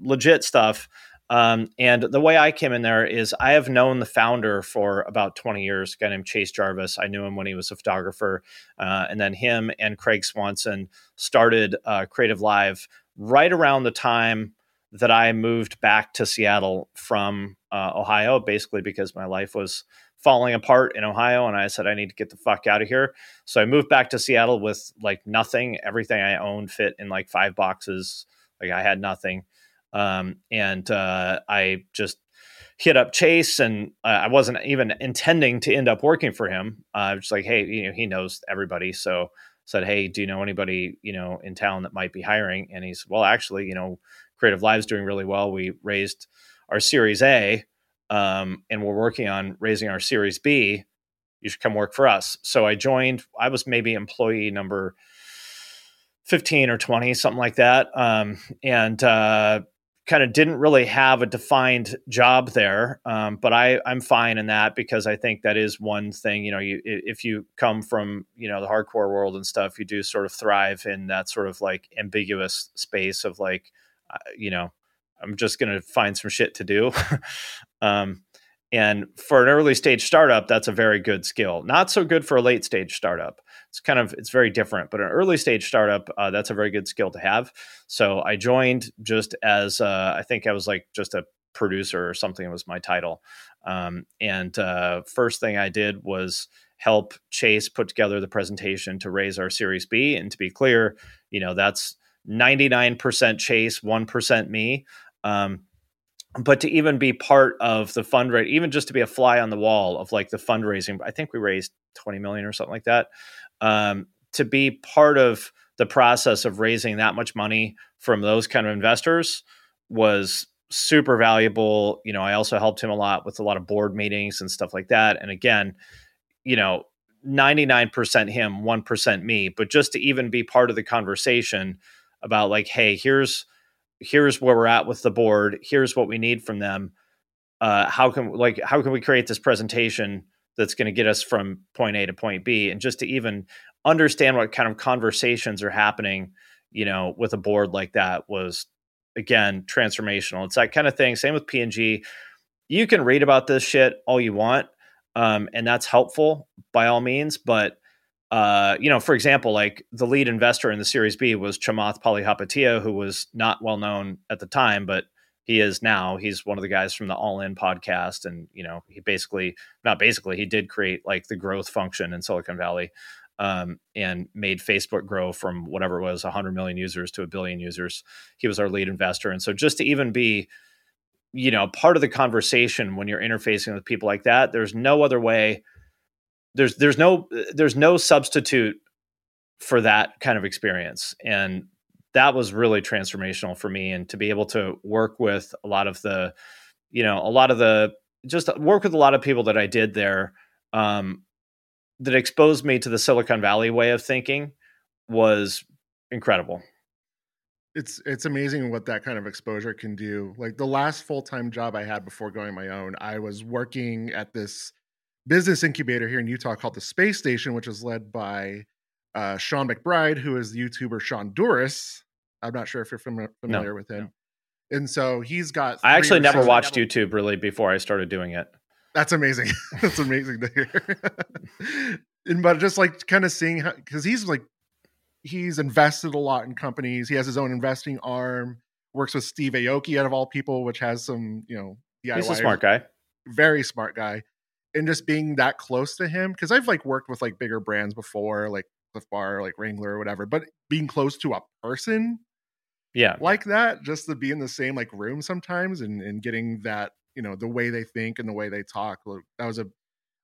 legit stuff. Um, and the way I came in there is I have known the founder for about 20 years, a guy named Chase Jarvis. I knew him when he was a photographer. Uh, and then him and Craig Swanson started uh, Creative Live right around the time that I moved back to Seattle from uh, Ohio, basically because my life was falling apart in Ohio. And I said, I need to get the fuck out of here. So I moved back to Seattle with like nothing. Everything I owned fit in like five boxes. Like I had nothing. Um, and uh, I just hit up Chase, and uh, I wasn't even intending to end up working for him. Uh, I was just like, hey, you know, he knows everybody, so said, hey, do you know anybody you know in town that might be hiring? And he's, well, actually, you know, Creative Live's doing really well. We raised our Series A, um, and we're working on raising our Series B. You should come work for us. So I joined. I was maybe employee number 15 or 20 something like that um, and uh, kind of didn't really have a defined job there um, but I, i'm fine in that because i think that is one thing you know you if you come from you know the hardcore world and stuff you do sort of thrive in that sort of like ambiguous space of like uh, you know i'm just going to find some shit to do. Um, and for an early stage startup that's a very good skill. Not so good for a late stage startup it's kind of it's very different but an early stage startup uh, that's a very good skill to have. So i joined just as uh, i think i was like just a producer or something was my title. Um, and uh, first thing i did was help chase put together the presentation to raise our series b. And to be clear you know that's 99% chase 1% me. Um, but to even be part of the fundraising, even just to be a fly on the wall of like the fundraising, I think we raised 20 million or something like that um, to be part of the process of raising that much money from those kind of investors was super valuable. You know, I also helped him a lot with a lot of board meetings and stuff like that. And again, you know, 99% him, 1% me, but just to even be part of the conversation about like, hey, here's here's where we're at with the board, here's what we need from them. Uh, how can like how can we create this presentation that's going to get us from point A to point B, and just to even understand what kind of conversations are happening, you know, with a board like that was again transformational. It's that kind of thing. Same with P&G. You can read about this shit all you want, um, and that's helpful by all means. But uh, you know, for example, like the lead investor in the Series B was Chamath Palihapitiya, who was not well known at the time, but he is now. He's one of the guys from the All In podcast, and you know, he basically not basically he did create like the growth function in Silicon Valley, um, and made Facebook grow from whatever it was 100 million users to a billion users. He was our lead investor, and so just to even be, you know, part of the conversation when you're interfacing with people like that, there's no other way. There's there's no there's no substitute for that kind of experience, and that was really transformational for me and to be able to work with a lot of the you know a lot of the just work with a lot of people that i did there um, that exposed me to the silicon valley way of thinking was incredible it's it's amazing what that kind of exposure can do like the last full-time job i had before going my own i was working at this business incubator here in utah called the space station which is led by uh, Shaun McBride, who is the YouTuber Shonduras. I'm not sure if you're familiar, familiar no, with him. No. And so he's got. I actually never watched YouTube really before I started doing it. That's amazing. That's amazing to hear. and but just like kind of seeing how, because he's like, he's invested a lot in companies. He has his own investing arm. Works with Steve Aoki out of all people, which has some, you know, DIY. He's a smart guy. Very smart guy. And just being that close to him, because I've like worked with like bigger brands before, like Clif Bar, like Wrangler or whatever, but being close to a person yeah like that just to be in the same like room sometimes and and getting that you know the way they think and the way they talk that was a,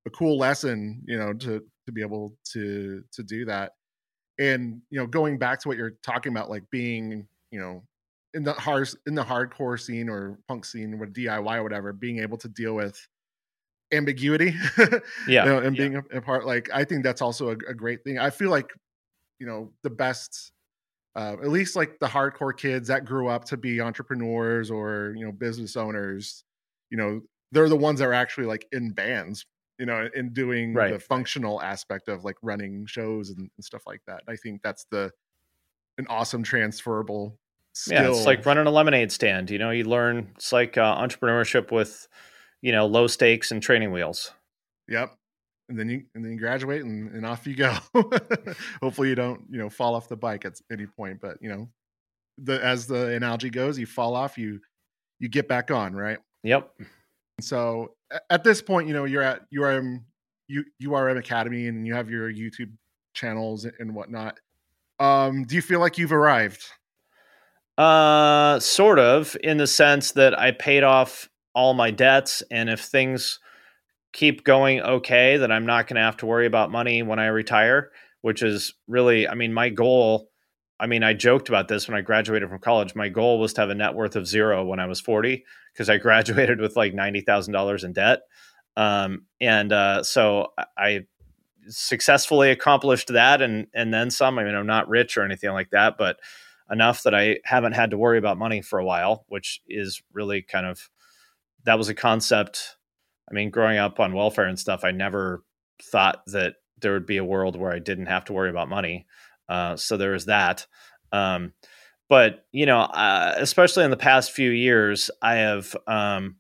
a cool lesson you know to to be able to to do that and you know going back to what you're talking about like being you know in the hard in the hardcore scene or punk scene or diy or whatever being able to deal with ambiguity. Yeah, you know, and yeah. being a, a part. Like I think that's also a, a great thing. I feel like you know the best. Uh, at least like the hardcore kids that grew up to be entrepreneurs or you know business owners you know they're the ones that are actually like in bands you know in doing Right. the functional aspect of like running shows and, and stuff like that i think that's the an awesome transferable skill Yeah, it's like running a lemonade stand. You know, you learn it's like uh, entrepreneurship with, you know, low stakes and training wheels. yep and then you and then you graduate and, and off you go. Hopefully you don't you know fall off the bike at any point but you know the as the analogy goes you fall off you you get back on right? Yep. so at this point you know you're at urm U, urm academy and you have your youtube channels and whatnot. Um do you feel like you've arrived? Uh, sort of in the sense that I paid off all my debts, and if things keep going okay, that I'm not going to have to worry about money when I retire, which is really, I mean, my goal. I mean, I joked about this when I graduated from college. My goal was to have a net worth of zero when I was 40 because I graduated with like $90,000 in debt. Um, and uh, so I- successfully accomplished that and and then some. I mean, I'm not rich or anything like that, but enough that I haven't had to worry about money for a while, which is really kind of that was a concept. I mean, growing up on welfare and stuff, I never thought that there would be a world where I didn't have to worry about money. Uh, so there is that. Um, but you know, uh, especially in the past few years, I have, um,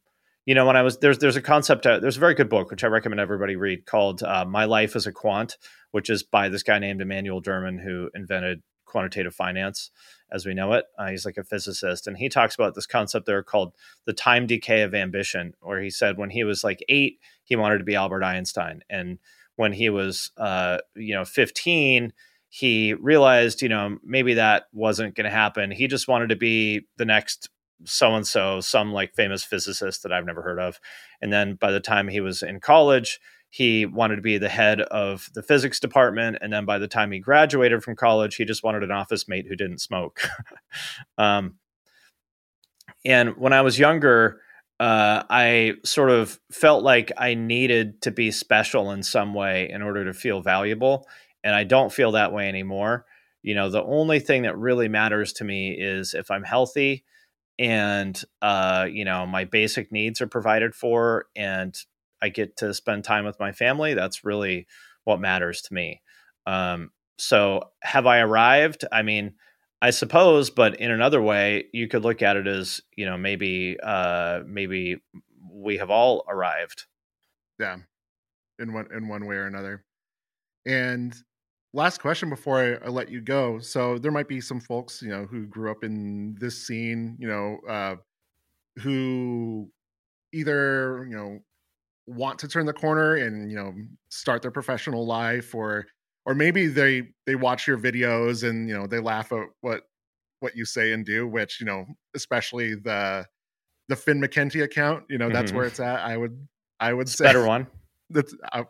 you know, when I was there's there's a concept uh, there's a very good book which I recommend everybody read called uh, My Life as a Quant, which is by this guy named Emanuel Derman who invented quantitative finance as we know it. Uh, he's like a physicist, and he talks about this concept there called the time decay of ambition, where he said when he was like eight, he wanted to be Albert Einstein, and when he was, uh, you know, fifteen, he realized, you know, maybe that wasn't going to happen. He just wanted to be the next so and so, some like famous physicist that I've never heard of. And then by the time he was in college, he wanted to be the head of the physics department. And then by the time he graduated from college, he just wanted an office mate who didn't smoke. um, and when I was younger, uh, I sort of felt like I needed to be special in some way in order to feel valuable. And I don't feel that way anymore. You know, the only thing that really matters to me is if I'm healthy and, uh, you know, my basic needs are provided for and I get to spend time with my family. That's really what matters to me. Um, so have I arrived? I mean, I suppose, but in another way, you could look at it as, you know, maybe, uh, maybe we have all arrived. yeah in one in one way or another and last question before I, I let you go so there might be some folks you know who grew up in this scene you know uh who either you know want to turn the corner and you know start their professional life or or maybe they they watch your videos and you know they laugh at what what you say and do which you know especially the the Finn McKenty account you know that's Mhm. where it's at i would i would It's say better one. that's I,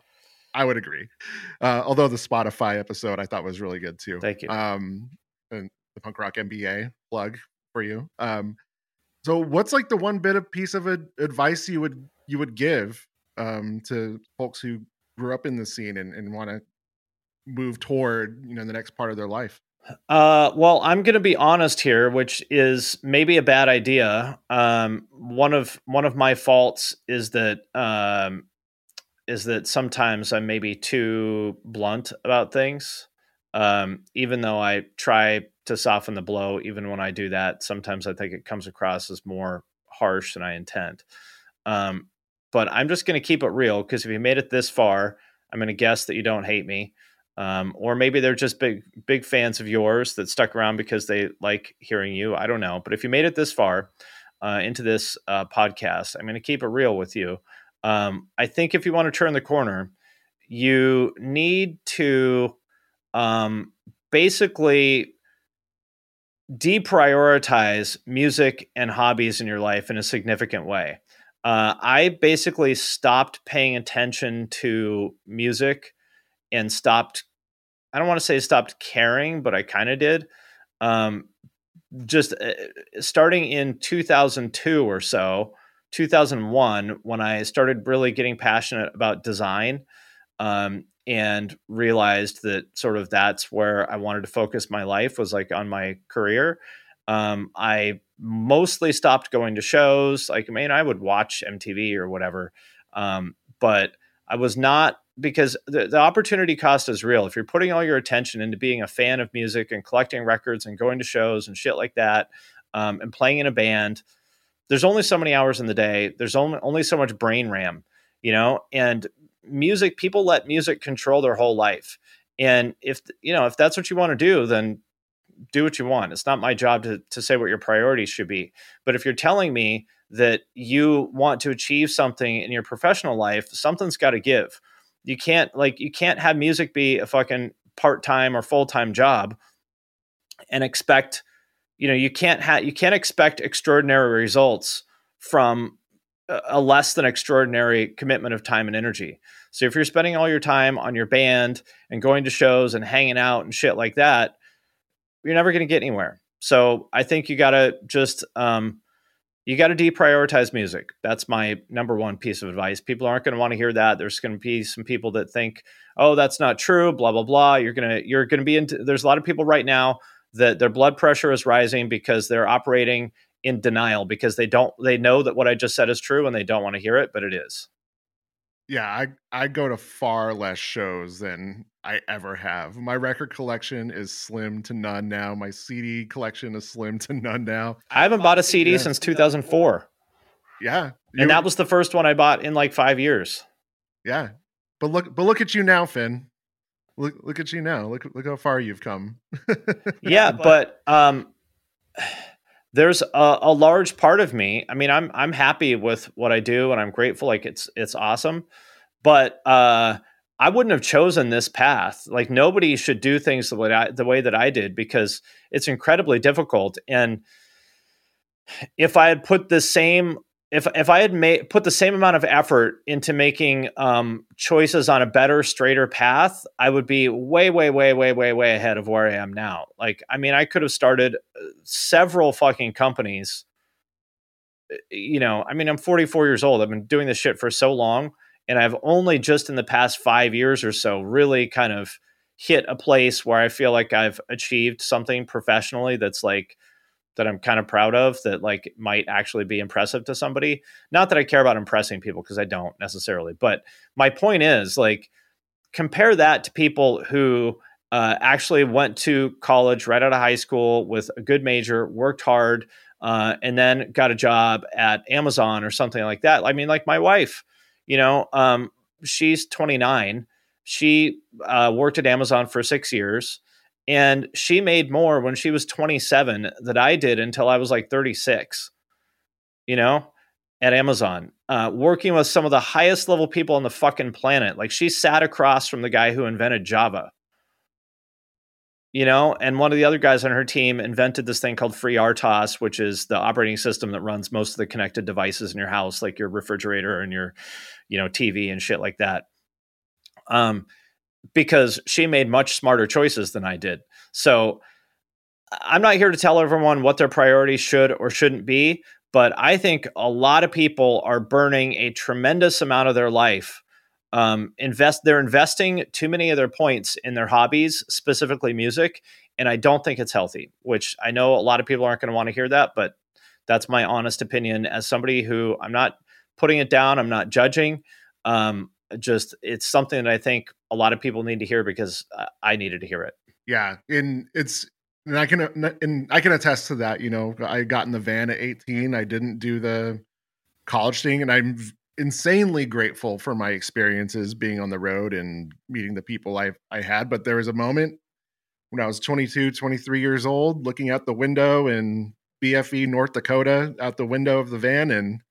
I would agree. Uh, although the Spotify episode I thought was really good too. Thank you. Um, and the punk rock MBA plug for you. Um, so what's like the one bit of piece of ad- advice you would you would give um to folks who grew up in the scene and, and want to move toward you know the next part of their life? Uh, well, I'm going to be honest here, which is maybe a bad idea. Um, one of one of my faults is that um, is that sometimes I'm maybe too blunt about things. Um, even though I try to soften the blow, even when I do that, sometimes I think it comes across as more harsh than I intend. Um, but I'm just going to keep it real because if you made it this far, I'm going to guess that you don't hate me um, or maybe they're just big big fans of yours that stuck around because they like hearing you. I don't know, but if you made it this far uh, into this uh, podcast, I'm going to keep it real with you. Um, I think if you want to turn the corner, you need to um, basically deprioritize music and hobbies in your life in a significant way. Uh, I basically stopped paying attention to music and stopped i don't want to say stopped caring but i kind of did um, just uh, starting in 2002 or so 2001 when I started really getting passionate about design um, and realized that sort of that's where I wanted to focus my life was like on my career. Um, I mostly stopped going to shows. Like, I mean, I would watch MTV or whatever, um, but I was not because the, the opportunity cost is real. If you're putting all your attention into being a fan of music and collecting records and going to shows and shit like that, um, and playing in a band, there's only so many hours in the day. There's only only so much brain RAM, you know. And music, people let music control their whole life. And if you know if that's what you want to do, then do what you want. It's not my job to to say what your priorities should be. But if you're telling me that you want to achieve something in your professional life, something's got to give. You can't like you can't have music be a fucking part-time or full-time job and expect you know you can't have you can't expect extraordinary results from a less than extraordinary commitment of time and energy. So if you're spending all your time on your band and going to shows and hanging out and shit like that, you're never going to get anywhere. So I think you got to just um, you got to deprioritize music. That's my number one piece of advice. People aren't going to want to hear that. There's going to be some people that think, "Oh, that's not true." Blah blah blah. You're gonna you're gonna be into. There's a lot of people right now that their blood pressure is rising because they're operating in denial because they don't they know that what I just said is true and they don't want to hear it, but it is. Yeah, I I go to far less shows than I ever have. My record collection is slim to none now. My CD collection is slim to none now. I haven't bought a CD yeah. since 2004. Yeah. You, and that was the first one I bought in like 5 years. Yeah. But look but look at you now, Finn. Look look at you now. Look look how far you've come. yeah, but um there's a, a large part of me. I mean, I'm I'm happy with what I do and I'm grateful like it's it's awesome. But uh I wouldn't have chosen this path. Like nobody should do things the way I, the way that I did because it's incredibly difficult. And if I had put the same if if I had made put the same amount of effort into making um, choices on a better, straighter path, I would be way, way, way, way, way, way ahead of where I am now. Like, I mean, I could have started uh, several fucking companies. Uh, you know, I mean, I'm 44 years old. I've been doing this shit for so long and I've only just in the past five years or so really kind of hit a place where I feel like I've achieved something professionally that's like that I'm kind of proud of that like might actually be impressive to somebody. Not that I care about impressing people because I don't necessarily, but my point is like compare that to people who uh, actually went to college right out of high school with a good major, worked hard, uh, and then got a job at Amazon or something like that. I mean, like my wife, you know, um, she's 29. She uh, worked at Amazon for six years, and she made more when she was 27 that I did until I was like 36. You know, at Amazon, uh, working with some of the highest level people on the fucking planet. Like she sat across from the guy who invented Java you know and one of the other guys on her team invented this thing called FreeRTOS which is the operating system that runs most of the connected devices in your house like your refrigerator and your you know tv and shit like that. Um because she made much smarter choices than i did. So i'm not here to tell everyone what their priorities should or shouldn't be but i think a lot of people are burning a tremendous amount of their life um, invest they're investing too many of their points in their hobbies specifically music and i don't think it's healthy which i know a lot of people aren't going to want to hear that but that's my honest opinion. As somebody who i'm not putting it down i'm not judging um, just it's something that i think a lot of people need to hear because i needed to hear it. Yeah and it's and i can and i can attest to that you know i got in the van at 18 i didn't do the college thing and i'm insanely grateful for my experiences being on the road and meeting the people I I had. But there was a moment when I was 22, 23 years old, looking out the window in BFE, North Dakota, out the window of the van, and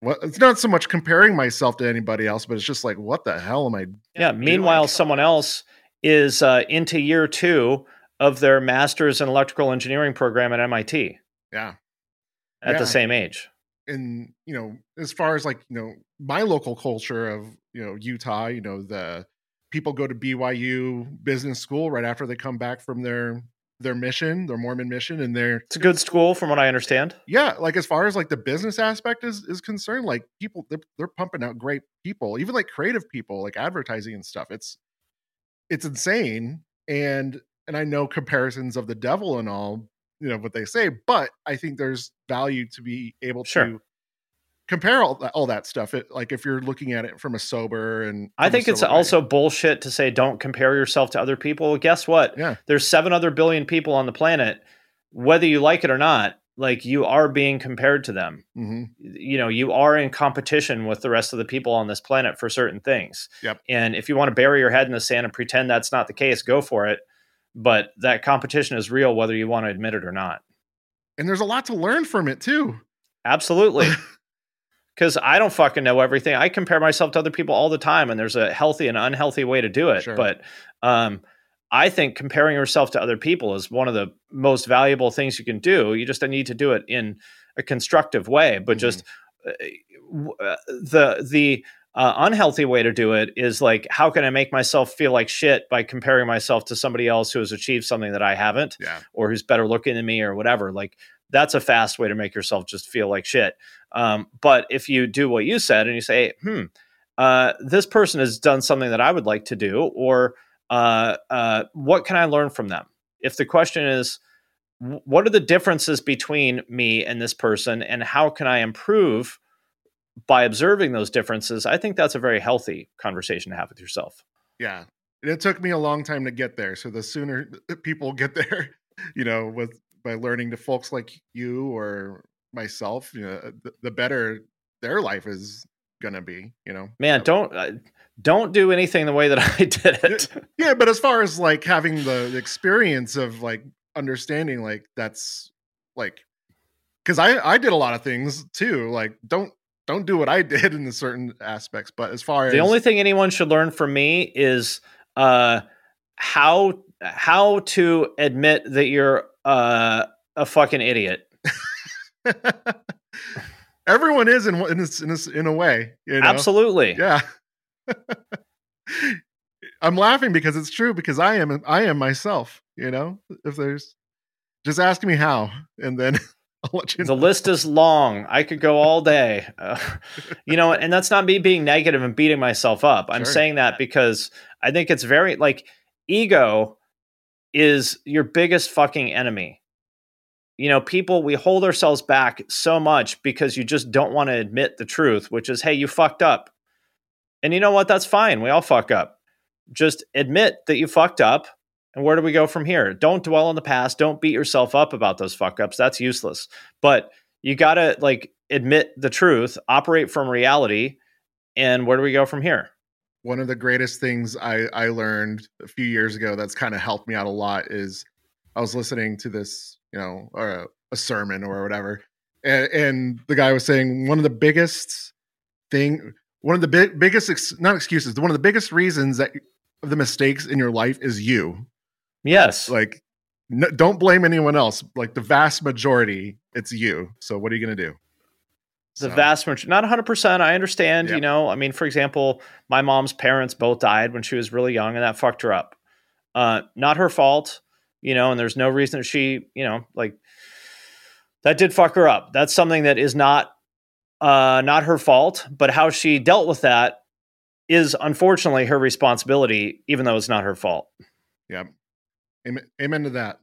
what it's not so much comparing myself to anybody else, but it's just like, what the hell am I? Yeah. Meanwhile, doing? someone else is uh, into year two of their master's in electrical engineering program at MIT. Yeah. At yeah. the same age and you know as far as like you know my local culture of you know utah you know the people go to byu business school right after they come back from their their mission, their Mormon mission, and their It's a good school, from what I understand. yeah, like as far as like the business aspect is is concerned, like people they're, they're pumping out great people, even like creative people, like advertising and stuff. It's it's insane, and and I know comparisons of the devil and all, you know what they say, but I think there's value to be able Sure. to compare all that, all that stuff. It, like if you're looking at it from a sober and I think it's way. also bullshit to say don't compare yourself to other people. Guess what? Yeah. There's seven other billion people on the planet. Whether you like it or not, like you are being compared to them. hmm You know, you are in competition with the rest of the people on this planet for certain things. Yep. And if you want to bury your head in the sand and pretend that's not the case, go for it. But that competition is real, whether you want to admit it or not. and there's a lot to learn from it too. Absolutely. Because I don't fucking know everything. I compare myself to other people all the time, and there's a healthy and unhealthy way to do it. Sure. But um, I think comparing yourself to other people is one of the most valuable things you can do. You just need to do it in a constructive way. But just uh, uh, the the uh, unhealthy way to do it is like, how can I make myself feel like shit by comparing myself to somebody else who has achieved something that I haven't? Yeah. or who's better looking than me or whatever. Like that's a fast way to make yourself just feel like shit. Um, but if you do what you said and you say, hmm, uh, this person has done something that I would like to do, or uh, uh, what can I learn from them? If the question is, what are the differences between me and this person, and how can I improve by observing those differences? I think that's a very healthy conversation to have with yourself. Yeah. And it took me a long time to get there. So the sooner people get there, you know, with by learning to folks like you or myself, you know, the, the better their life is gonna be, you know. Man, don't uh, don't do anything the way that I did it. Yeah, but as far as like having the, the experience of like understanding like that's like because I I did a lot of things too. Like don't don't do what I did in certain aspects. But as far as the only thing anyone should learn from me is uh, how how to admit that you're uh, a fucking idiot. everyone is in in a, in a, in a way, you know? Absolutely. Yeah. I'm laughing because it's true because I am I am myself, you know? If there's just ask me how and then I'll let you The know. list is long. I could go all day. Uh, you know, and that's not me being negative and beating myself up. I'm Sure. saying that because I think it's very like ego is your biggest fucking enemy. You know, people, we hold ourselves back so much because you just don't want to admit the truth, which is, hey, you fucked up. And you know what? That's fine. We all fuck up. Just admit that you fucked up. And where do we go from here? Don't dwell on the past. Don't beat yourself up about those fuck ups. That's useless. But you got to like admit the truth, operate from reality. And where do we go from here? one of the greatest things I, I learned a few years ago that's kind of helped me out a lot is I was listening to this, you know, or a, a sermon or whatever, and, and the guy was saying one of the biggest thing, one of the big biggest ex, not excuses, one of the biggest reasons that the mistakes in your life is you. Yes. Like, don't blame anyone else. Like the vast majority, it's you. So what are you gonna do? the So, vast majority, not 100%. I understand, you know, I mean, for example, my mom's parents both died when she was really young and that fucked her up. Uh, not her fault, you know, and there's no reason that she, you know, like that did fuck her up. That's something that is not, uh, not her fault, but how she dealt with that is unfortunately her responsibility, even though it's not her fault. yeah. Amen, amen to that.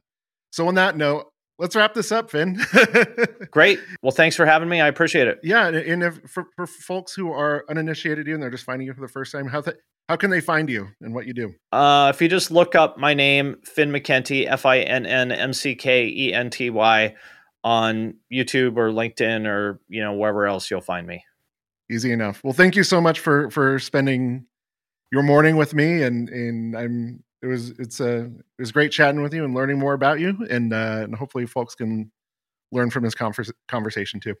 So on that note, let's wrap this up, Finn. Great. Well, thanks for having me. I appreciate it. Yeah, and, if, for, for folks who are uninitiated you and they're just finding you for the first time, how th- how can they find you and what you do? Uh, if you just look up my name, Finn McKenty, F I N N M C K E N T Y, on YouTube or LinkedIn or you know wherever else you'll find me. Easy enough. Well, thank you so much for for spending your morning with me, and and I'm it was it's a it was great chatting with you and learning more about you, and uh, and hopefully folks can learn from this convers- conversation too.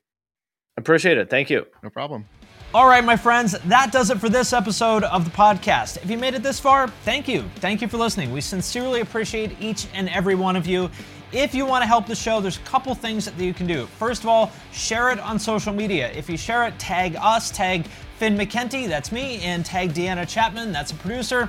Appreciate it. Thank you. No problem. All right, my friends, that does it for this episode of the podcast. If you made it this far, thank you. Thank you for listening. We sincerely appreciate each and every one of you. If you want to help the show, there's a couple things that you can do. First of all, share it on social media. If you share it, tag us, tag Finn McKenty, that's me, and tag Deanna Chapman, that's a producer.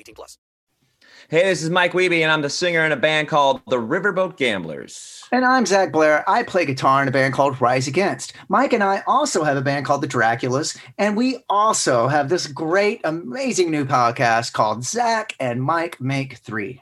18 plus. Hey, this is Mike Wiebe, and I'm the singer in a band called the Riverboat Gamblers. And I'm Zach Blair. I play guitar in a band called Rise Against. Mike and I also have a band called the Draculas, and we also have this great, amazing new podcast called Zach and Mike Make Three.